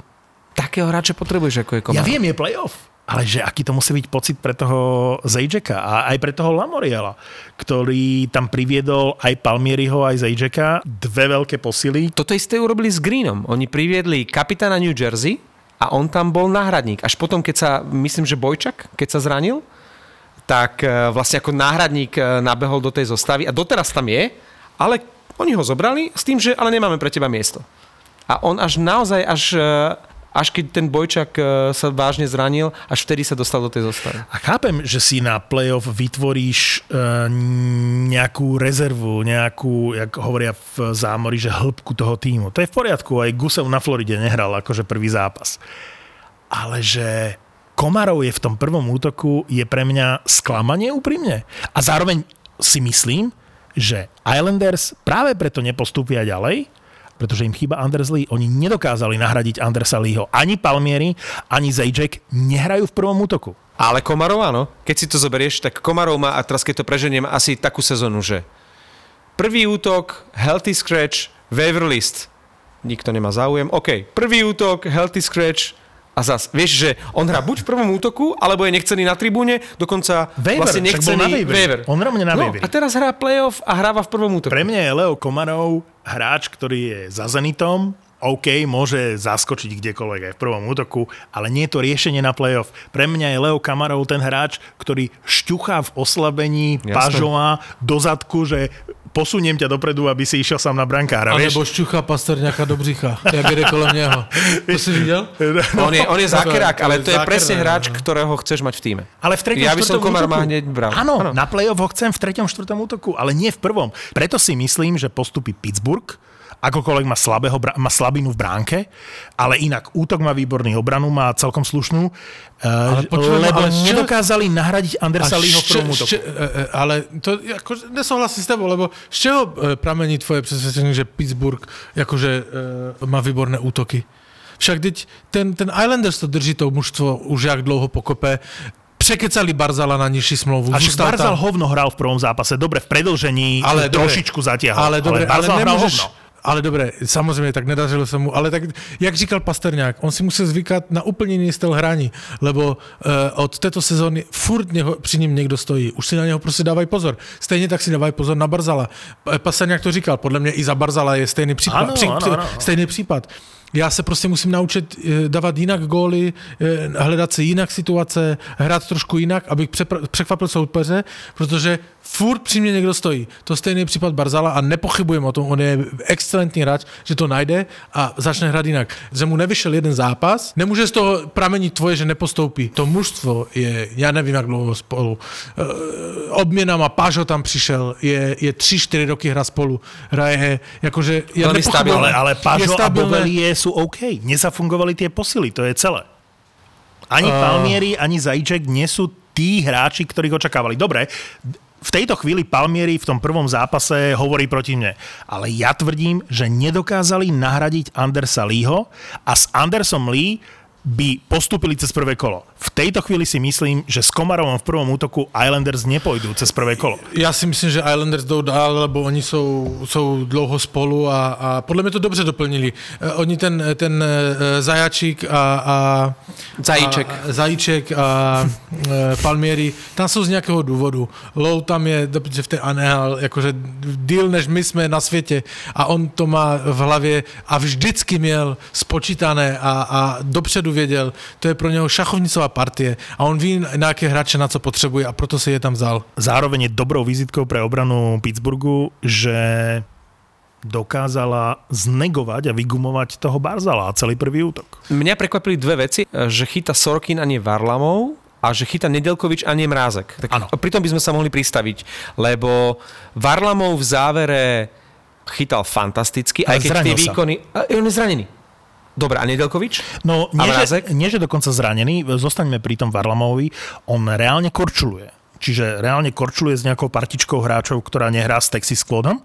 Takého hráča potrebuješ, ako je Komarov. Ja viem, je play-off. Ale že aký to musí byť pocit pre toho Zajčeka a aj pre toho Lamoriela, ktorý tam priviedol aj Palmieriho, aj Zajčeka, dve veľké posily. Toto isté urobili s Greenom. Oni priviedli kapitána New Jersey a on tam bol náhradník. Až potom, keď sa, myslím, že Bojčak, keď sa zranil, tak e, vlastne ako náhradník e, nabehol do tej zostavy a doteraz tam je, ale oni ho zobrali s tým, že ale nemáme pre teba miesto. A on až naozaj, až e, až keď ten Bojčak e, sa vážne zranil, až vtedy sa dostal do tej zostavy. A chápem, že si na playoff vytvoríš e, nejakú rezervu, nejakú, jak hovoria v zámori, že hĺbku toho týmu. To je v poriadku, aj Gusev na Floride nehral akože prvý zápas. Ale že Komarov je v tom prvom útoku, je pre mňa sklamanie úprimne. A zároveň si myslím, že Islanders práve preto nepostúpia ďalej, pretože im chýba Anders Lee. Oni nedokázali nahradiť Andersa Leeho. Ani Palmieri, ani Zajac nehrajú v prvom útoku. Ale Komarov áno. Keď si to zoberieš, tak Komarov má, a teraz keď to preženiem, asi takú sezónu, že prvý útok, healthy scratch, waiver list. Nikto nemá záujem. OK, prvý útok, healthy scratch, a zas, vieš, že on hrá buď v prvom útoku, alebo je nechcený na tribúne, dokonca waiver, vlastne nechcený na waiver. On rovne na no, a teraz hrá playoff a hráva v prvom útoku. Pre mňa je Leo Komarov hráč, ktorý je za Zenitom, OK, môže zaskočiť kdekoľvek aj v prvom útoku, ale nie je to riešenie na playoff. Pre mňa je Leo Kamarov ten hráč, ktorý šťuchá v oslabení Pažova do zadku, že posuniem ťa dopredu, aby si išiel sám na brankára. A nebo šťucha pasterňaka do břicha, jak jde kolem neho. To si videl? No. On je, on je zákerák, ale to je presne hráč, ktorého chceš mať v týme. Ale v treťom, ja by som Komar má hneď bral. Áno, áno, na play-off ho chcem v treťom, štvrtom útoku, ale nie v prvom. Preto si myslím, že postupí Pittsburgh, akokoľvek má, slabého, má slabinu v bránke, ale inak útok má výborný, obranu má celkom slušnú, eh, ale počujem, lebo ale nedokázali čo... nahradiť Andersa Leeho v prvom útoku. Eh, eh, ale to ako, nesouhlasím s tebou, lebo z čeho pramení tvoje presvedčenie, že Pittsburgh akože, má výborné útoky? Však teď ten, ten Islanders to drží to mužstvo už jak dlouho pokope překecali Barzala na nižší smlouvu. A Barzal tam... hovno hral v prvom zápase, dobre, v predlžení ale trošičku zatiahol. Ale, dobre, ale, ale nemôžeš, hovno. Ale dobré, samozřejmě, tak nedařilo se mu, ale tak, jak říkal Pasterňák, on si musel zvykat na úplně jiný styl hraní, lebo uh, od této sezóny furt něho, při ním někdo stojí, už si na něho prostě dávají pozor. Stejně tak si dávají pozor na Barzala. Pasterňák to říkal, podle mě i za Barzala je stejný případ. Ano, ano, ano. Stejný případ já se prostě musím naučit eh, dávat jinak góly, eh, hledat si jinak situace, hrát trošku jinak, abych překvapil soupeře, protože furt při mě někdo stojí. To stejný případ Barzala a nepochybujem o tom, on je excelentní hráč, že to najde a začne hrát jinak. Že mu nevyšel jeden zápas, nemůže z toho pramenit tvoje, že nepostoupí. To mužstvo je, já nevím, jak dlouho spolu. Eh, obměnama Pážo tam přišel, je, je tři, čtyři roky hra spolu, hraje, jakože... Ja ale, ale Pážo a Bovelie sú OK. Nezafungovali tie posily, to je celé. Ani uh... Palmieri, ani Zajíček nie sú tí hráči, ktorých očakávali. Dobre, v tejto chvíli Palmieri v tom prvom zápase hovorí proti mne. Ale ja tvrdím, že nedokázali nahradiť Andersa Leeho a s Andersom Lee by postúpili cez prvé kolo. V tejto chvíli si myslím, že s Komarovom v prvom útoku Islanders nepôjdu cez prvé kolo. Já si myslím, že Islanders jdou dál, lebo oni jsou, jsou dlouho spolu a, a podle mě to dobře doplnili. Uh, oni ten, ten uh, Zajačík a, a Zajíček. A, Zajíček a uh, Palmieri, tam jsou z nějakého důvodu. Lou tam je v té Anehal, jakože díl než my jsme na světě a on to má v hlavě a vždycky měl spočítané a, a dopředu věděl, to je pro něho šachovnicová partie a on ví, na jaké hráče na co potřebuje a proto si je tam vzal. Zároveň je dobrou vizitkou pre obranu Pittsburghu, že dokázala znegovať a vygumovať toho Barzala a celý prvý útok. Mňa prekvapili dve veci, že chyta Sorkin a nie Varlamov a že chytá Nedelkovič a nie Mrázek. Tak Áno. pritom by sme sa mohli pristaviť, lebo Varlamov v závere chytal fantasticky, Ale aj keď tie sa. výkony... A, on je zranený. Dobre, a Nedelkovič? No, A nie Mrázek? že, nie, že dokonca zranený, zostaňme pri tom Varlamovi, on reálne korčuluje. Čiže reálne korčuluje s nejakou partičkou hráčov, ktorá nehrá s Texas Squadom,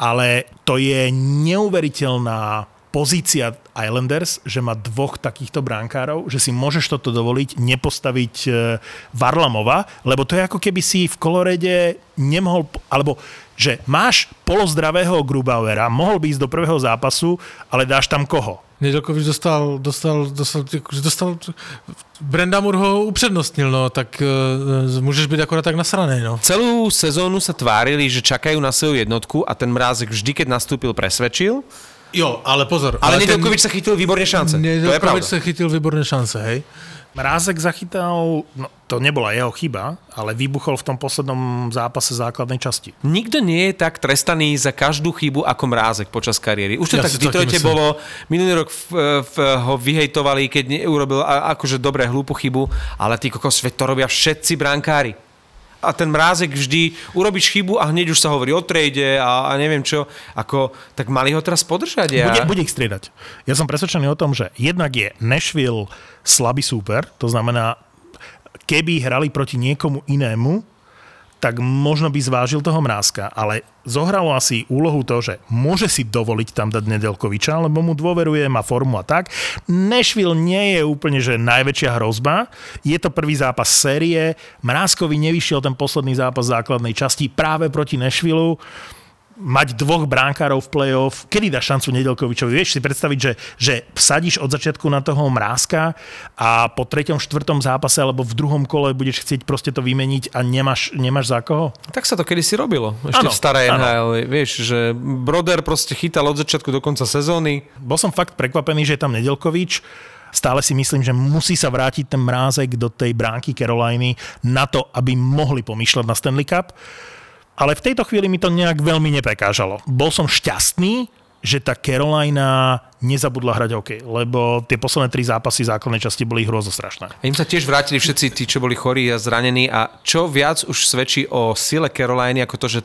ale to je neuveriteľná pozícia Islanders, že má dvoch takýchto bránkárov, že si môžeš toto dovoliť, nepostaviť e, Varlamova, lebo to je ako keby si v Kolorede nemohol, alebo že máš polozdravého Grubauera, mohol by ísť do prvého zápasu, ale dáš tam koho? Nedělkovič dostal, dostal, dostal, dostal, Brenda Moore ho upřednostnil, no, tak uh, můžeš být akorát tak nasraný, no. Celú sezónu sa tvárili, že čakajú na svoju jednotku a ten Mrázek vždy, keď nastúpil, presvedčil. Jo, ale pozor. Ale, ale ten- Nedelkovič sa chytil výborne šance. to je pravda. Chytil výborné šance, hej. Mrázek zachytal, no to nebola jeho chyba, ale vybuchol v tom poslednom zápase základnej časti. Nikto nie je tak trestaný za každú chybu ako Mrázek počas kariéry. Už to Ja tak v Detroite bolo. Minulý rok v, v, ho vyhejtovali, keď neurobil a- akože dobre hlúpu chybu, ale tí kokos, to robia všetci bránkári. A ten mrázek vždy, urobíš chybu a hneď už sa hovorí o trade a, a neviem čo. Ako, tak mali ho teraz podržať. Ja. Bude, bude ich striedať. Ja som presvedčený o tom, že jednak je Nashville slabý súper, to znamená, keby hrali proti niekomu inému, tak možno by zvážil toho mrázka, ale zohralo asi úlohu to, že môže si dovoliť tam dať Nedelkoviča, lebo mu dôveruje, má formu a tak. Nashville nie je úplne, že najväčšia hrozba. Je to prvý zápas série. Mrázkovi nevyšiel ten posledný zápas základnej časti práve proti Nashville mať dvoch bránkárov v play-off, kedy dáš šancu Nedelkovičovi? Vieš si predstaviť, že, že vsadíš od začiatku na toho mrázka a po treťom, štvrtom zápase alebo v druhom kole budeš chcieť proste to vymeniť a nemáš, nemáš za koho? Tak sa to kedysi robilo. Ešte Áno, v starej. NHL. Vieš, že Broder proste chytal od začiatku do konca sezóny. Bol som fakt prekvapený, že je tam Nedelkovič. Stále si myslím, že musí sa vrátiť ten mrázek do tej bránky Caroliny na to, aby mohli pomýšľať na Stanley Cup. Ale v tejto chvíli mi to nejak veľmi neprekážalo. Bol som šťastný, že tá Carolina nezabudla hrať hokej, lebo tie posledné tri zápasy základnej časti boli hrozostrašné. A im sa tiež vrátili všetci tí, čo boli chorí a zranení a čo viac už svedčí o sile Caroliny ako to, že,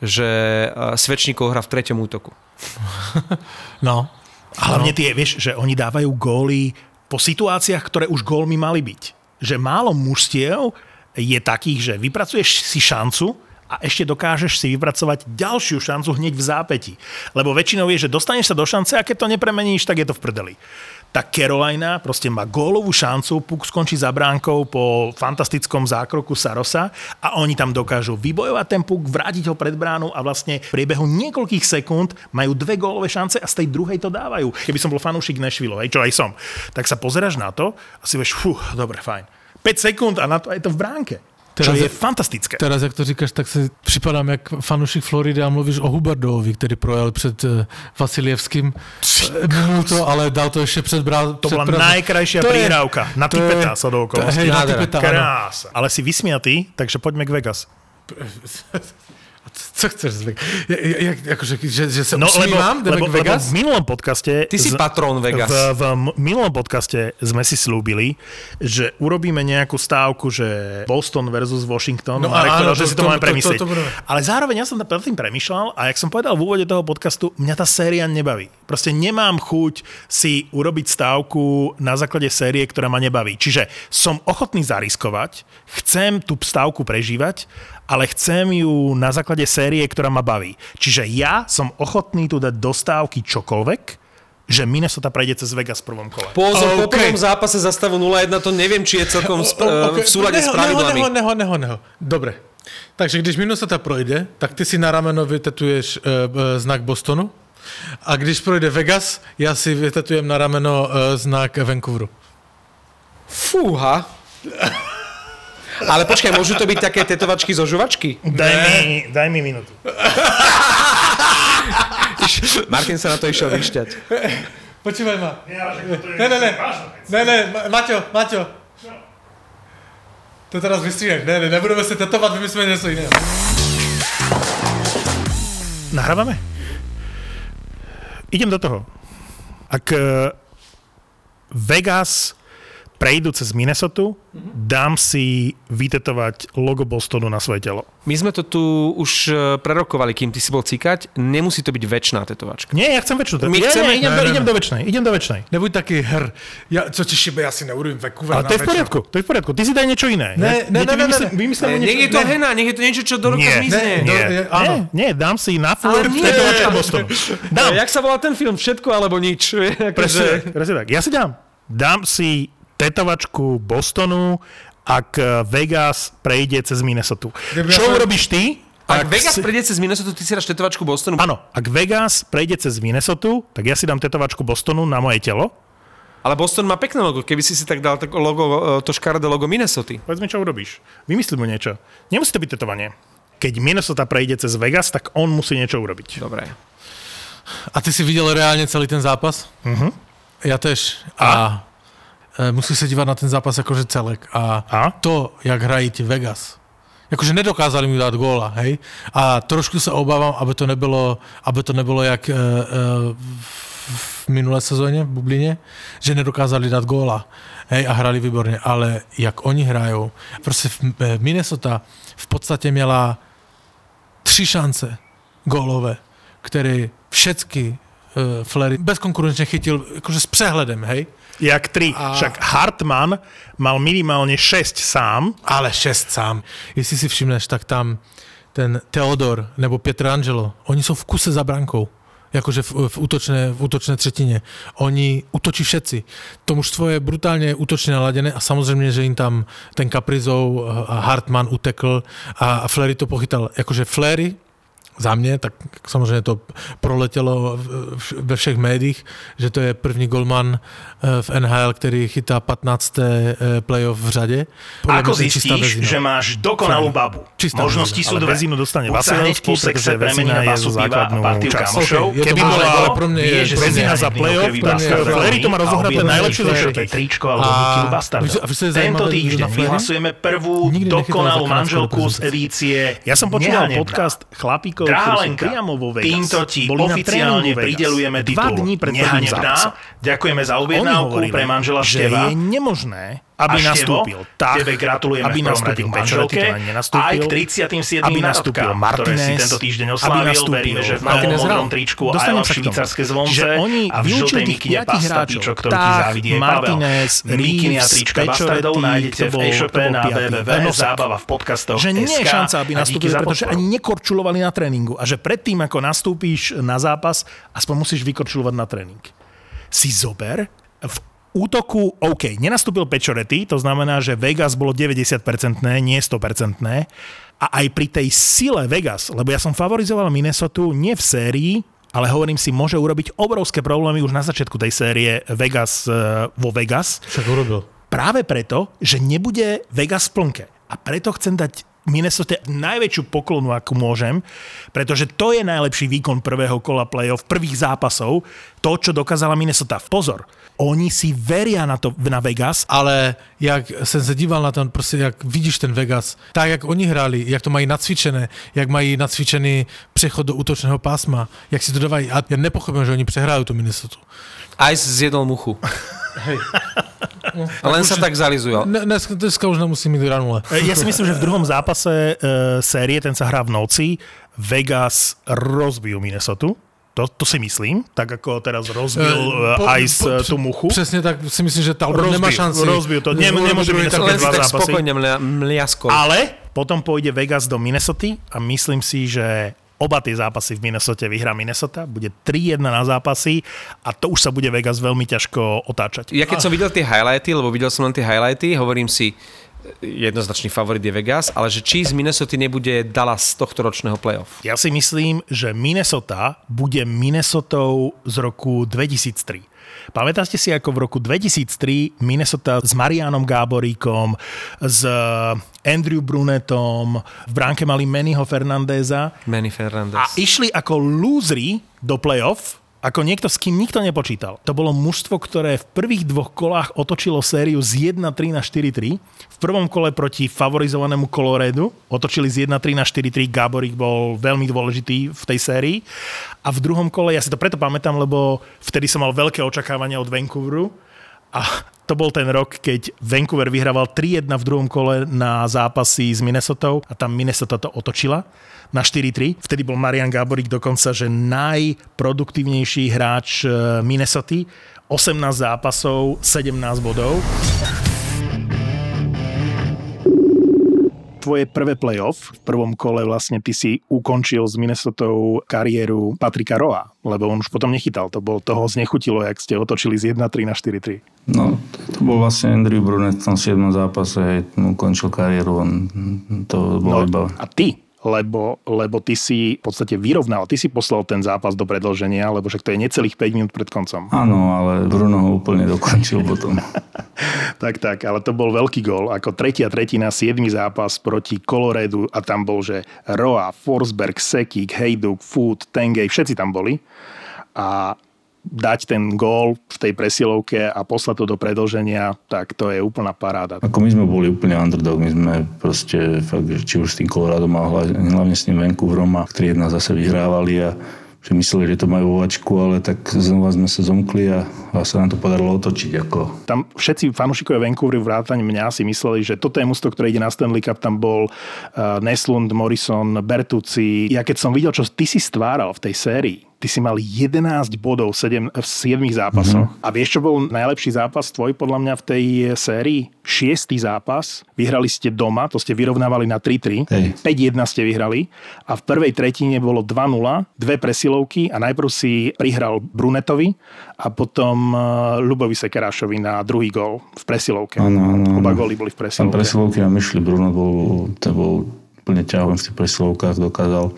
že uh, Svečníkov hrá v treťom útoku. No. Hlavne tie, vieš, že oni dávajú góly po situáciách, ktoré už gólmi mali byť. Že málo mužstiev je takých, že vypracuješ si šancu a ešte dokážeš si vypracovať ďalšiu šancu hneď v zápäti. Lebo väčšinou je, že dostaneš sa do šance a keď to nepremeníš, tak je to v prdeli. Tak Carolina proste má gólovú šancu, puk skončí za bránkou po fantastickom zákroku Sarosa a oni tam dokážu vybojovať ten puk, vrátiť ho pred bránu a vlastne v priebehu niekoľkých sekúnd majú dve gólové šance a z tej druhej to dávajú. Keby som bol fanúšik Nashville, hej, čo aj som, tak sa pozeráš na to a si vieš, fú, dobre, fajn. 5 sekúnd a na to je to v bránke. Čo Teraz je je- fantastické. Teraz, jak to říkáš, tak se připadám jak fanušik Floridy a mluvíš o Huberdovi, který projel před uh, Vasiljevským. Eh, Minul to, ale dal to ještě před brá... To bola najkrajšia To je-. Na to je- typeta sa do to je- okolností. Hej, na typeta. Krása. Ale si vysmiatý, takže poďme k Vegas. Co chceš? Zvek? Ja- ja- akože, že, že sa No, lebo, usmívam, lebo, k lebo Vegas? v minulom podcaste... Ty si patrón Vegas. V, v minulom podcaste sme si slúbili, že urobíme nejakú stávku, že Boston versus Washington. No, Marek áno, povedal, že to- si to, to- máme to- to- premyslieť. to. Ale zároveň ja som nad tým premyšľal a jak som povedal v úvode toho podcastu, mňa tá séria nebaví. Proste nemám chuť si urobiť stávku na základe série, ktorá ma nebaví. Čiže som ochotný zariskovať, chcem tú stávku prežívať, ale chcem ju na základe série, ktorá ma baví. Čiže ja som ochotný tu dať dostávky čokoľvek, že Minnesota prejde cez Vegas v prvom kole. Pozor, po OK. prvom zápase za stavu 0-1, to neviem, či je celkom sp- O- v okay. súlade s pravidlami. Neho, neho, neho, neho. Dobre. Takže když Minnesota projde, tak ty si na rameno vytetuješ uh, uh, znak Bostonu. A když projde Vegas, já si vytetujem na rameno uh, znak Vancouveru. Fúha. Ale počkaj, môžu to byť také tetovačky zo žuvačky? Daj mi, daj mi minútu. Martin sa na to išiel vyšťať. Počúvaj ma. Ne, ne, ne. Ne, ne, Ma- Maťo, Maťo. To teraz vystříhneš. Ne, ne, nebudeme se tetovat, vymyslíme něco jiného. Nahrávame? Idem do toho. Ak eh, Vegas prejdú cez Minnesota, dám si vytetovať logo Bostonu na svoje telo. My sme to tu už e, prerokovali, kým ty si bol cikať. Nemusí to byť väčšiná tetovačka. Nie, ja chcem väčšiu. My ja, chceme- nie, idem, Ne, do, ne, idem ne. do väčšnej, idem do väčšnej. Nebuď taký hr. Ja, co ti šibe, ja si neurobím Vancouver Ale to je v poriadku, to je v poriadku. Ty si daj niečo iné. Ne, ne, ne, ne, ne. vymyslím Ne, niečo, nech je to hena, nech je to niečo, čo do roka zmizne. ne, Nie, nie, nie, dám si na furt nie. tetovačka Bostonu. Dám. Jak sa volá ten film? Všetko alebo nič. Akože- tak, presne tak. Ja si dám. Dám si tetovačku Bostonu, ak eh, Vegas prejde cez Minnesota. Čo ja urobíš ty? Ak Vegas si- prejde cez Minnesota, ty si dáš tetovačku Bostonu. Áno, ak Vegas prejde cez Minnesota, tak ja si dám tetovačku Bostonu na moje telo. Ale Boston má pekné logo. Keby si si tak dal tak logo, e, to škaredé logo Minnesota. Povedz mi, čo urobíš. Vymyslí mu niečo. Nemusí to byť tetovanie. Keď Minnesota prejde cez Vegas, tak on musí niečo urobiť. Dobre. A ty si viděl reálně celý ten zápas? Uh-huh. Já tež. A, a musíš se dívat na ten zápas jakože celek. A, A? to, jak hrají ti Vegas. Jakože nedokázali mi dát góla, hej? A trošku se obávám, aby to nebylo, aby to nebylo jak e, e, v minulé sezóně v Bublině, že nedokázali dát góla. Hej, a hrali výborně, ale jak oni hrajou, prostě v, e, Minnesota v podstatě měla tři šance gólové, které všetky uh, Flery bezkonkurenčně chytil jakože s přehledem, hej? Jak tri. A- Však Hartman mal minimálne 6 sám. Ale šest sám. Jestli si všimneš, tak tam ten Theodor nebo Pietrangelo, oni jsou v kuse za brankou. Jakože v, v, útočné, v útočné třetině. Oni útočí všetci. To mužstvo je brutálně útočně naladěné a samozřejmě, že jim tam ten Kaprizou a Hartman utekl a, a Flery to pochytal. Jakože Flery za mě, tak samozřejmě to v- ve všech médiích, že to je první golman eh, v NHL, který chytá 15. eh, playoff v řadě. Podle Ako zistíš, že máš dokonalú babu? Čistá Možnosti vezina. sú dve. vezinu dostane sexe pretože vezina na je basu zo piva a základnú partiu časť. kamošov. Ok, je to Keby bola- ale pro mě je... Že vezina za playoff, Flery to má rozohraté najlepšie zo všetkých. tričko alebo Bastarda. Tento týždeň vyhlasujeme prvú dokonalú manželku z edície Ja som počúval podcast chlapíkov, Drahá ktorí sú priamo vo Vegas. týmto ti Boli oficiálne pridelujeme Dva titul dní pred Nehanebná. Ďakujeme za objednávku pre manžela že Števa. je nemožné, aby A Števo, nastúpil tak, tebe gratulujeme aby nastúpil manželke, aj k 37. aby nastúpil narodkám, ktoré si Martinez, tento týždeň oslávil. nastúpil Veríme, že v Martinez modrom tričku aj Dostanem tomu. švýcarské zvonce Že oni a v žltej mikine pasta pičo, ktorú ti Tak, Pavel. Martinez, Mikiny a trička bastardov nájdete to v e-shope na www. Nosák. Zábava v podcastoch že nie je šanca, aby nastúpili, pretože ani nekorčulovali na tréningu. A že predtým, ako nastúpíš na zápas, aspoň musíš vykorčulovať na tréning. Si zober, v útoku, OK, nenastúpil Pečorety, to znamená, že Vegas bolo 90%, nie 100%. A aj pri tej sile Vegas, lebo ja som favorizoval Minnesota nie v sérii, ale hovorím si, môže urobiť obrovské problémy už na začiatku tej série Vegas eh, vo Vegas Však urobil. práve preto, že nebude Vegas v plnke. A preto chcem dať Minnesota najväčšiu poklonu, akú môžem, pretože to je najlepší výkon prvého kola playoff, prvých zápasov, to, čo dokázala Minnesota. Pozor, oni si veria na to na Vegas Ale jak jsem se díval na ten, prostě jak vidíš ten Vegas, tak jak oni hráli, jak to mají nacvičené, jak mají nacvičený přechod do útočného pásma, jak si to dávají. A já nepochopím, že oni přehrají tu Minnesota. Ice zjedol muchu. Hej. A len sa tak zalizujú. Ne, dneska, už nemusí mít granule. Ja si myslím, že v druhom zápase e, série, ten sa hrá v noci, Vegas rozbijú Minnesota. To, to si myslím, tak ako teraz rozbil Eh, po- Ice po- po, tú muchu. Přesně tak si myslím, že Talbot nemá šanci. rozbijú to. Ne, nemôže byť Len dva tak zápasy. spokojne mlia, mliaskol. Ale potom pôjde Vegas do Minnesota a myslím si, že oba tie zápasy v Minnesota vyhrá Minnesota. Bude 3-1 na zápasy a to už sa bude Vegas veľmi ťažko otáčať. Ja keď som videl tie highlighty, lebo videl som len tie highlighty, hovorím si, jednoznačný favorit je Vegas, ale že či z Minnesota nebude Dallas z tohto ročného playoff. Ja si myslím, že Minnesota bude Minnesotou z roku 2003. Pamätáte si, ako v roku 2003 Minnesota s Marianom Gáboríkom, s Andrew Brunetom, v bránke mali Mannyho Fernandéza Manny Fernandez. a išli ako lúzri do playoff, ako niekto, s kým nikto nepočítal. To bolo mužstvo, ktoré v prvých dvoch kolách otočilo sériu z 1-3 na 4-3. V prvom kole proti favorizovanému Coloredu otočili z 1-3 na 4-3. Gáborík bol veľmi dôležitý v tej sérii. A v druhom kole, ja si to preto pamätám, lebo vtedy som mal veľké očakávania od Vancouveru a To bol ten rok, keď Vancouver vyhrával 3-1 v druhom kole na zápasy s Minnesota a tam Minnesota to otočila na 4-3. Vtedy bol Marian Gáborík dokonca, že najproduktívnejší hráč eh, Minnesota. 18 zápasov, 17 bodov. Tvoje prvé playoff. V prvom kole vlastne ty si ukončil s Minnesotou kariéru Patrika Roa, lebo on už potom nechytal. To bol toho znechutilo, jak ste otočili z 1-3 na 4-3. No, to bol vlastne Andrew Brunet v tom 7. zápase, hej, ukončil kariéru, on to bolo No, iba... a ty, lebo, lebo ty si v podstate vyrovnal, ty si poslal ten zápas do predlženia, lebo však to je necelých 5 minút pred koncom. Áno, ale Bruno ho úplne dokončil potom. Tak, tak, ale to bol veľký gol. Ako tretia tretina, 7. zápas proti Coloredu a tam bol, že Roa, Forsberg, Sekik, Hejduk, Food, Tengej, všetci tam boli. A dať ten gól v tej presilovke a poslať to do predlženia, tak to je úplná paráda. Ako my sme boli úplne underdog, my sme proste fakt, či už s tým Coloradom a hlavne, hlavne s tým Vancouverom a 3-1 zase vyhrávali a že mysleli, že to majú ovačku, ale tak znova sme sa zomkli a, a sa nám to podarilo otočiť. Ako. Tam všetci fanúšikovia Vancouveru vrátane mňa si mysleli, že toto je musto, ktoré ide na Stanley Cup. Tam bol uh, Neslund, Morrison, Bertucci. Ja keď som videl, čo ty si stváral v tej sérii, ty si mal 11 bodov v 7, v 7 zápasoch. Mm-hmm. A vieš, čo bol najlepší zápas tvoj podľa mňa v tej sérii? Šiestý zápas. Vyhrali ste doma, to ste vyrovnávali na 3-3. Hej. 5-1 ste vyhrali. A v prvej tretine bolo 2-0, dve presilovky a najprv si prihral Brunetovi a potom Lubovi Sekerášovi na druhý gól v presilovke. Áno, áno. Oba góly boli v Tam presilovke. presilovky nám išli, Bruno bol, to bol úplne ťahujem v tých presilovkách, dokázal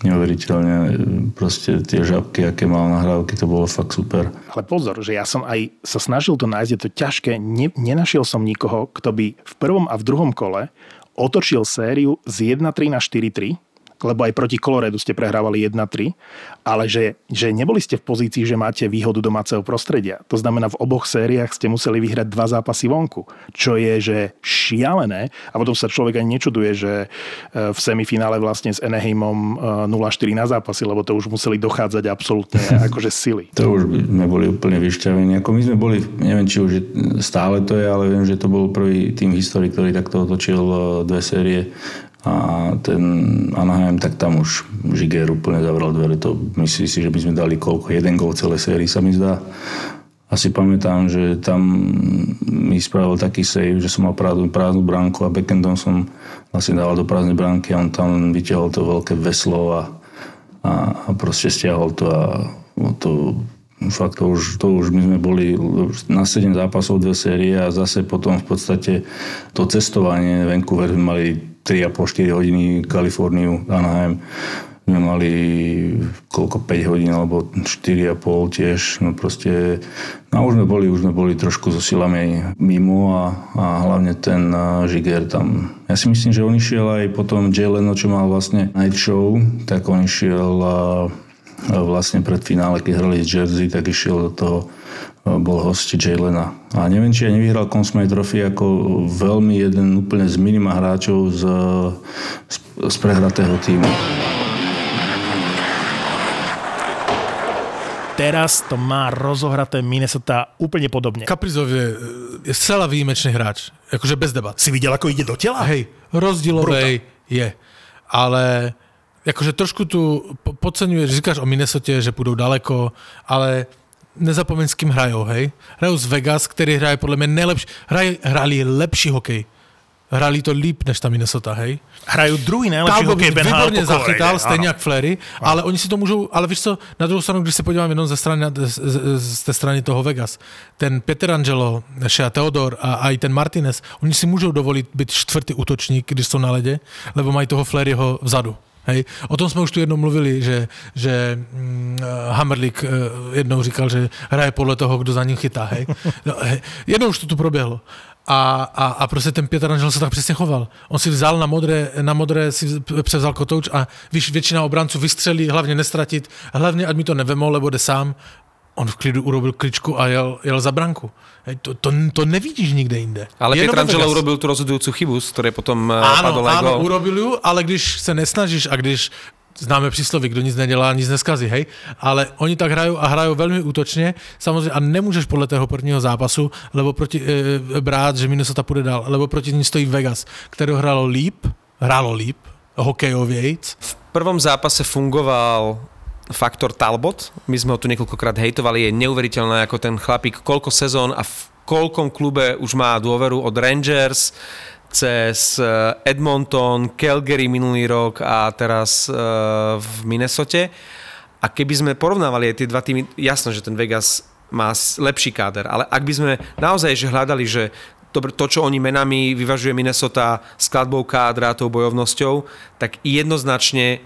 neuveriteľne e, proste tie žabky, aké mal nahrávky, to bolo fakt super. Ale pozor, že ja som aj sa snažil to nájsť, je to ťažké. Ne, nenašiel som nikoho, kto by v prvom a v druhom kole otočil sériu z 1-3 na 4-3, lebo aj proti Coloredu ste prehrávali 1-3, ale že, že neboli ste v pozícii, že máte výhodu domáceho prostredia. To znamená, v oboch sériách ste museli vyhrať dva zápasy vonku, čo je, že šialené a potom sa človek ani nečuduje, že e, v semifinále vlastne s Anaheimom e, 0-4 na zápasy, lebo to už museli dochádzať absolútne akože sily. To už sme boli úplne vyšťavení. Ako my sme boli, neviem, či už stále to je, ale viem, že to bol prvý tým histórii, ktorý takto otočil e, dve série a ten Anaheim, tak tam už Žiger úplne zavral dvere. To myslí si, že by sme dali koľko? Jeden gol celej sérii sa mi zdá. Asi pamätám, že tam mi spravil taký save, že som mal prázdnu, prázdnu bránku a backendom som vlastne dával do prázdnej bránky a on tam vytiahol to veľké veslo a, a, a proste stiahol to a to fakt to už, to už my sme boli na 7 zápasov dve série a zase potom v podstate to cestovanie Vancouver mali 3,5-4 hodiny Kaliforniu, Anaheim. Sme mali koľko 5 hodín alebo 4,5 tiež. No proste no už sme boli, už sme boli trošku so silami mimo a, a hlavne ten Žiger tam. Ja si myslím, že on išiel aj potom Jay Leno, čo mal vlastne night show, tak on išiel uh, vlastne pred finále, keď hrali z Jersey, tak išiel do toho, bol host Jay Lena. A neviem, či aj nevyhral Consmate Trophy ako veľmi jeden úplne z minima hráčov z, z, z prehratého týmu. Teraz to má rozohraté Minnesota úplne podobne. Kaprizov je, je celá výjimečný hráč. Akože bez debat. Si videl, ako ide do tela? Hej, rozdielovej je. Ale akože trošku tu po- podceňuješ, říkáš o Minnesote, že půjdou daleko, ale nezapomeň s kým hrajou, hej. Hrajou z Vegas, který hraje podle mě nejlepší, hraj, hráli lepší hokej. Hrali to líp než ta Minnesota, hej. Hrajú druhý najlepší Talbot hokej Ben Colorade, zachytal, stejně áno. jak Flery, ale oni si to můžou, ale víš co, na druhou stranu, když se podívám jenom ze strany, z, z, z té strany toho Vegas, ten Peterangelo, Shea Theodor a, a i ten Martinez, oni si můžou dovolit být čtvrtý útočník, když jsou na ledě, lebo mají toho Fleryho vzadu. Hej. O tom jsme už tu jednou mluvili, že, že mm, Hammerlik eh, jednou říkal, že hraje podle toho, kdo za ním chytá. Hej. No, hej. Jednou už to tu proběhlo. A, a, a prostě ten Pěter Angel se tak přesně choval. On si vzal na modré, na modré si převzal kotouč a víš, většina obránců vystřelí, hlavně nestratit, hlavně ať mi to nevemou, lebo jde sám. On v klidu urobil kličku a jel, jel za branku. To, to, to nevidíš nikde jinde. Ale Pietrangelo urobil tú rozhodujúcu chybu, z ktorej potom eh, Áno, padol aj áno, urobil ju, ale když se nesnažíš a když známe príslovy, kdo nic nedělá, nic neskazí, hej, ale oni tak hrajú a hrajú veľmi útočne, samozrejme, a nemôžeš podľa toho prvního zápasu, lebo proti, e, brát, že Minnesota pôjde dál, lebo proti ní stojí Vegas, ktorého hralo líp, hralo líp, hokejoviejc. V prvom zápase fungoval faktor Talbot. My sme ho tu niekoľkokrát hejtovali. Je neuveriteľné, ako ten chlapík koľko sezón a v koľkom klube už má dôveru od Rangers, cez eh, Edmonton, Calgary minulý rok a teraz eh, v Minnesote. A keby sme porovnávali tie dva týmy, jasno, že ten Vegas má lepší káder, ale ak by sme naozaj že hľadali, že to, to, čo oni menami vyvažuje Minnesota skladbou kádra, tou bojovnosťou, tak jednoznačne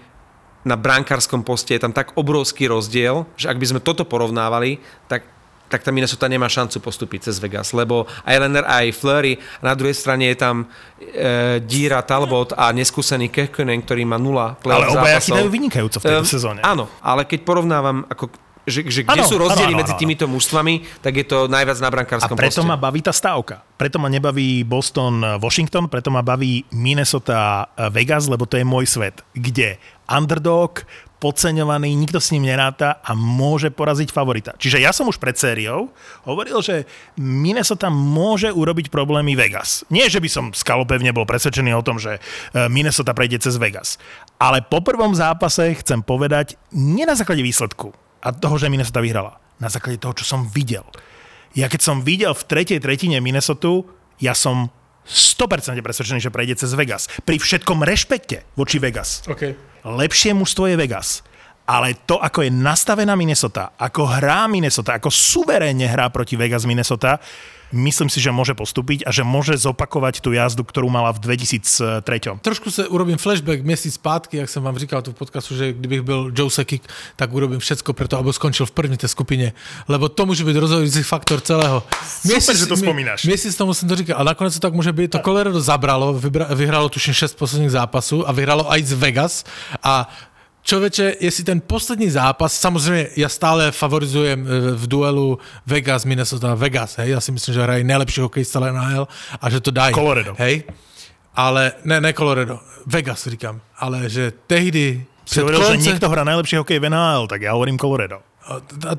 na brankárskom poste je tam tak obrovský rozdiel, že ak by sme toto porovnávali, tak tak tá Minnesota nemá šancu postúpiť cez Vegas, lebo aj Lenner, aj Fleury, a na druhej strane je tam e, Díra, Talbot a neskúsený Kekkonen, ktorý má nula Ale obaja chytajú vynikajúco v tejto sezóne. Áno, ale keď porovnávam ako že, že kde Áno, sú rozdiely medzi týmito mužstvami, tak je to najviac na A brankárskom preto poste. ma baví tá stávka. Preto ma nebaví Boston, Washington, preto ma baví Minnesota, Vegas, lebo to je môj svet, kde underdog, podceňovaný, nikto s ním neráta a môže poraziť favorita. Čiže ja som už pred sériou hovoril, že Minnesota môže urobiť problémy Vegas. Nie, že by som skalopevne bol presvedčený o tom, že e, Minnesota prejde cez Vegas. Ale po prvom zápase chcem povedať, nie na základe výsledku a toho, že Minnesota vyhrala. Na základe toho, čo som videl. Ja keď som videl v tretej tretine Minnesota, ja som 100% presvedčený, že prejde cez Vegas. Pri všetkom rešpekte voči Vegas. Okay. Lepšie mužstvo je Vegas. Ale to, ako je nastavená Minnesota, ako hrá Minnesota, ako suverénne hrá proti Vegas Minnesota, myslím si, že môže postúpiť a že môže zopakovať tú jazdu, ktorú mala v 2003. Trošku sa urobím flashback měsíc zpátky, jak jsem vám říkal tu v podcastu, že kdybych byl Joe Sekik, tak urobím všetko preto, aby skončil v první té skupině. Lebo to může být rozhodující faktor celého. Super, že to spomínáš. Měsíc tomu jsem to říkal. A nakonec to tak může být. To Colorado zabralo, vybra, vyhralo tuším 6 posledních zápasů a vyhralo aj z Vegas. A Čoveče, jestli ten poslední zápas, samozřejmě já stále favorizujem e, v duelu Vegas, Minnesota, Vegas, hej, já si myslím, že hrají nejlepší hokej z NHL a že to dají. Colorado. Hej, ale, ne, ne Colorado, Vegas říkám, ale že tehdy Si hovoril, že niekto hrá najlepší hokej v NHL, tak ja hovorím Colorado. a, a,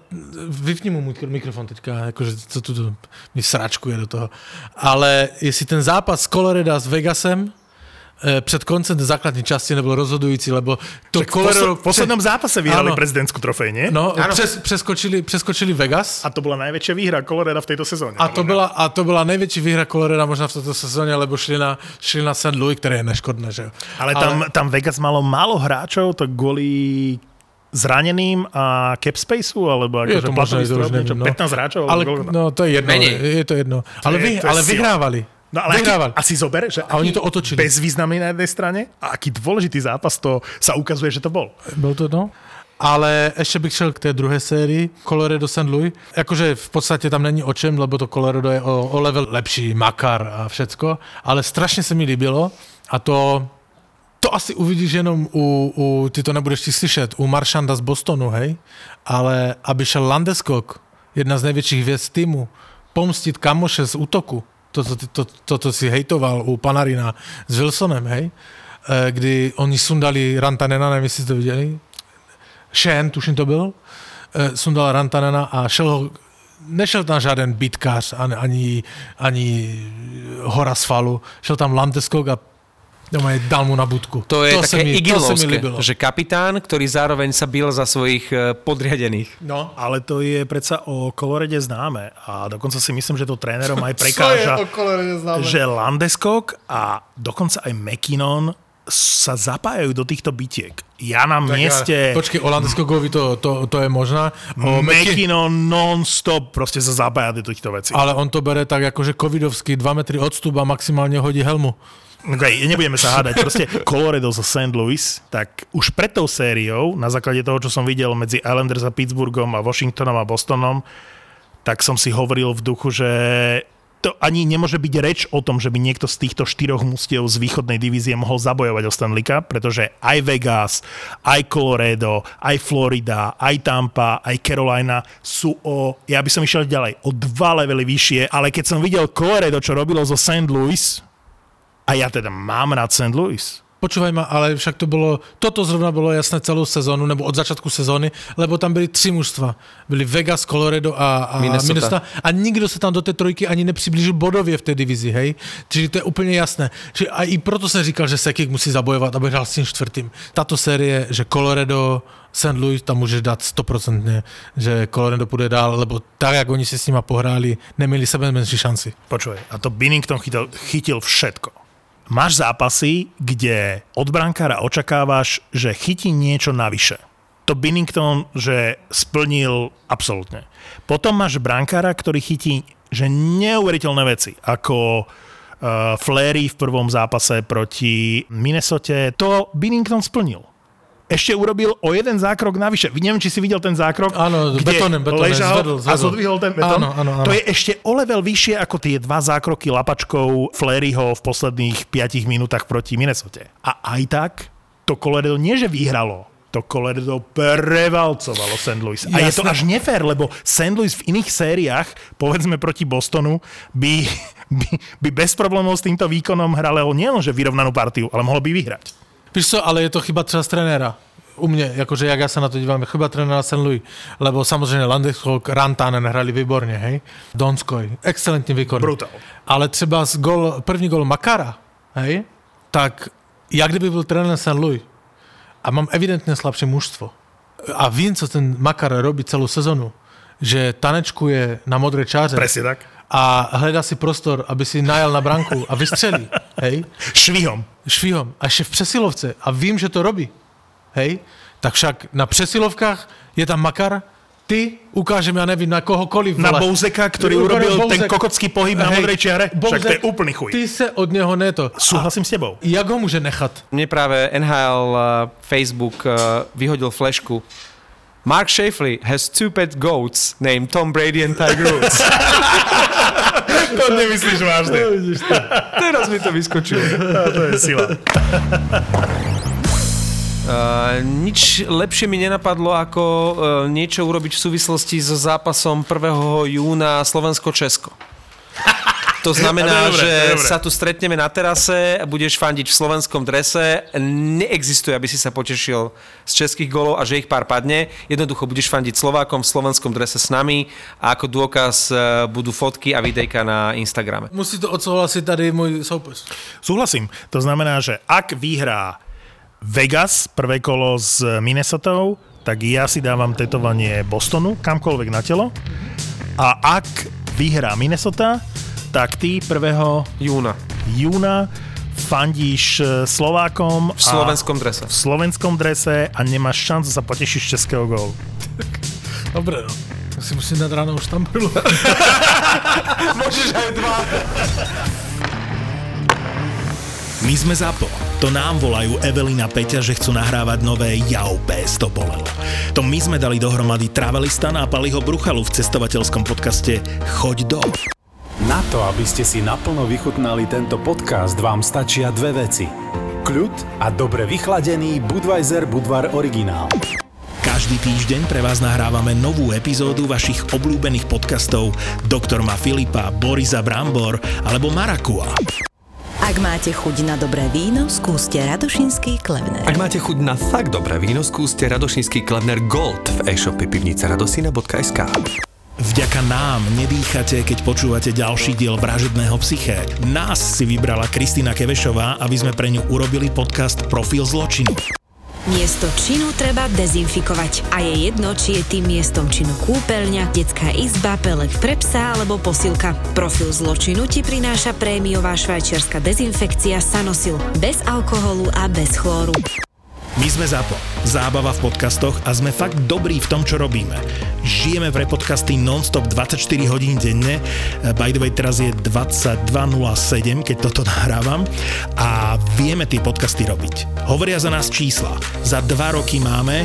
vypni mu mikrofon teďka, jakože co tu mi sračkuje do toho. Ale jestli ten zápas z Colorado s Vegasem před koncem základní časti nebyl rozhodující, lebo to V, posl- v poslednom zápase vyhrali Áno. prezidentskú trofej, nie? No, přes, přeskočili, přeskočili Vegas. A to bola najväčšia výhra Colorado v tejto sezóne. A to, byla, a to byla největší výhra Colorado možná v této sezóně, lebo šli na, šli na St. Louis, které je neškodné, že. Ale tam, ale... tam Vegas malo málo hráčov, to kvôli zraneným a cap spaceu, alebo Je akože to to strop, nevím, niečo, no. 15 hráčov? Ale no, to je jedno, Menej. je to jedno. Ale, je- vy, to je ale sila. vyhrávali. No ale aký, vyhrávali. a si zober, že A oni to otočili. bezvýznamný na jednej strane a aký dôležitý zápas to sa ukazuje, že to bol. Byl to no? Ale ještě bych šel k té druhé sérii, Colorado St. Louis. Jakože v podstatě tam není o čem, lebo to Colorado je o, o level lepší, makar a všecko, ale strašně se mi líbilo a to, to asi uvidíš jenom u, u ty to nebudeš ti slyšet, u Maršanda z Bostonu, hej, ale aby šel Landeskog, jedna z největších hvězd týmu, pomstit kamoše z útoku, to, to, to, to, to si hejtoval u Panarina s Wilsonem, hej, eh, kdy oni sundali Rantanena, nevím, jestli jste to viděli, Shen, tuším to byl, eh, sundal Rantanena a šel ho, nešel tam žádný bitkář, ani, ani, hora z šel tam Landeskog a doma je dal mu na budku. To je se také mi, to igilovské, líbilo. že kapitán, ktorý zároveň sa bil za svojich eh, podriadených. No. Ale to je predsa o Colorade známe a dokonca si myslím, že to trénerom aj prekáža, že Landeskog a dokonca aj McKinnon sa zapájajú do týchto bitiek. Ja na mieste... Počkej, o Landeskogovi to, to, to je možná. O non-stop proste sa zapája do týchto vecí. ale on to bere tak akože covidovský 2 metry odstup a maximálne hodí helmu. Okay, nebudeme sa hádať. Proste Colorado zo St. Louis, tak už pred tou sériou, na základe toho, čo som videl medzi Islanders a Pittsburghom a Washingtonom a Bostonom, tak som si hovoril v duchu, že to ani nemôže byť reč o tom, že by niekto z týchto štyroch mústiev z východnej divízie mohol zabojovať o Stanley Cup, pretože aj Vegas, aj Colorado, aj Florida, aj Tampa, aj Carolina sú o, ja by som išiel ďalej, o dva levely vyššie, ale keď som videl Colorado, čo robilo zo St. Louis, a ja teda mám rád St. Louis. počúvaj ma, ale však to bolo, toto zrovna bolo jasné celú sezónu, nebo od začiatku sezóny, lebo tam byly tři mužstva. Byli Vegas, Colorado a, a Minnesota. Minnesota. A nikdo se tam do té trojky ani nepřiblížil bodově v té divizi, hej? Čiže to je úplně jasné. Čiže a i proto jsem říkal, že Sekik musí zabojovat, aby hrál s tím čtvrtým. Tato série, že Colorado, St. Louis, tam můžeš dát stoprocentně, že Colorado půjde dál, lebo tak, jak oni si s nima pohráli, neměli sebe menší šanci. Počuj, a to Binnington chytil, chytil všetko. Máš zápasy, kde od brankára očakávaš, že chytí niečo navyše. To Binnington, že splnil absolútne. Potom máš brankára, ktorý chytí že neuveriteľné veci, ako uh, Flery v prvom zápase proti Minnesote. To Binnington splnil. Ešte urobil o jeden zákrok navyše. Neviem, či si videl ten zákrok, Áno, kde betónem, betónem, ležal zvedol, a zvedol. zodvihol ten betón. Áno, áno, áno. To je ešte o level vyššie ako tie dva zákroky lapačkou Fleryho v posledných 5 minútach proti Minnesote. A aj tak to Colorado nie, že vyhralo, to Colorado prevalcovalo St. Louis. A je to až nefér, lebo St. Louis v iných sériách, povedzme proti Bostonu, by, by, by bez problémov s týmto výkonom hralo nielenže vyrovnanú partiu, ale mohol by vyhrať. Víš co, ale je to chyba třeba z trenéra. U mě, jakože jak já se na to dívám, chyba trenéra St. Louis. Lebo samozřejmě Landeskog, Rantanen hrali výborně, hej. Donskoj, excelentní výkon. Brutál. Ale třeba z gol, první gol Makara, hej, tak jak kdyby byl trenér St. Louis a mám evidentně slabší mužstvo a vím, co ten Makar robí celou sezonu, že tanečkuje na modré čáře Presne tak. a hledá si prostor, aby si najal na branku a vystřelí, hej Švihom. švihom a ještě v přesilovce a vím, že to robí, hej, tak však na přesilovkách je tam Makar, ty ukážem, ja nevím, na kohokoliv. Na vole. Bouzeka, ktorý urobil ten Bouzek. kokocký pohyb na Hej, modrej čiare. Však to je Bouzek, úplný chuj. Ty se od něho neto. Súhlasím s tebou. Jak ho může nechat? Mne práve NHL uh, Facebook uh, vyhodil flešku. Mark Shafley has two pet goats named Tom Brady and Tiger Woods. To nemyslíš vážne. Teraz mi to vyskočilo. To je sila. Uh, nič lepšie mi nenapadlo, ako uh, niečo urobiť v súvislosti so zápasom 1. júna Slovensko-Česko. To znamená, dobré, že dobré. sa tu stretneme na terase, budeš fandiť v slovenskom drese, neexistuje, aby si sa potešil z českých golov a že ich pár padne. Jednoducho budeš fandiť Slovákom v slovenskom drese s nami a ako dôkaz eh, budú fotky a videjka na Instagrame. Musí to odsouhlasit tady můj soupeř. Súhlasím. To znamená, že ak vyhrá Vegas prvé kolo s Minnesotou, tak ja si dávam tetovanie Bostonu kamkoľvek na telo. A ak vyhrá Minnesota, tak ty 1. Júna. júna fandíš e, Slovákom V slovenskom drese. v slovenskom drese a nemáš šancu sa potešiť z českého gólu. Dobré, no. Já si musím dát ráno už tam bylo. Môžeš aj dva. My sme ZAPO. To nám volajú Evelina Peťa, že chcú nahrávať nové Jau PS to bolelo. To my sme dali dohromady Travelistana a Paliho Bruchalu v cestovateľskom podcaste Choď do. Na to, aby ste si naplno vychutnali tento podcast, vám stačia dve veci. Kľud a dobre vychladený Budweiser Budvar originál. Každý týždeň pre vás nahrávame novú epizódu vašich obľúbených podcastov Doktor ma Filipa, Borisa Brambor alebo Marakua. Ak máte chuť na dobré víno, skúste Radošinský Klevner. Ak máte chuť na fakt dobré víno, skúste Radošinský Klevner Gold v e-shope pivnica radosina.sk. Vďaka nám nedýchate, keď počúvate ďalší diel Vražedného psyché. Nás si vybrala Kristýna Kevešová, aby sme pre ňu urobili podcast Profil zločinu. Miesto činu treba dezinfikovať a je jedno, či je tým miestom činu kúpeľňa, detská izba, pelek pre psa alebo posilka. Profil zločinu ti prináša prémiová švajčiarska dezinfekcia Sanosil bez alkoholu a bez chlóru. My sme ZAPO. Zábava v podcastoch a sme fakt dobrí v tom, čo robíme. Žijeme v repodcasty non-stop 24 hodín denne. Eh, By the way, teraz je 22.07, keď toto nahrávam. A vieme tie podcasty robiť. Hovoria za nás čísla. Za dva roky máme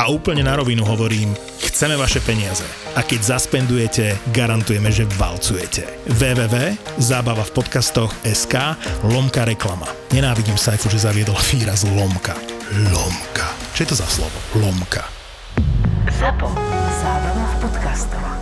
A úplne na rovinu hovorím, chceme vaše peniaze. A keď zaspendujete, garantujeme, že valcujete. SK lomka reklama. Nenávidím Saifu, že zaviedol výraz lomka. Lomka. Čo je to za slovo? Lomka. Zapo. Zábrná v podcastovách.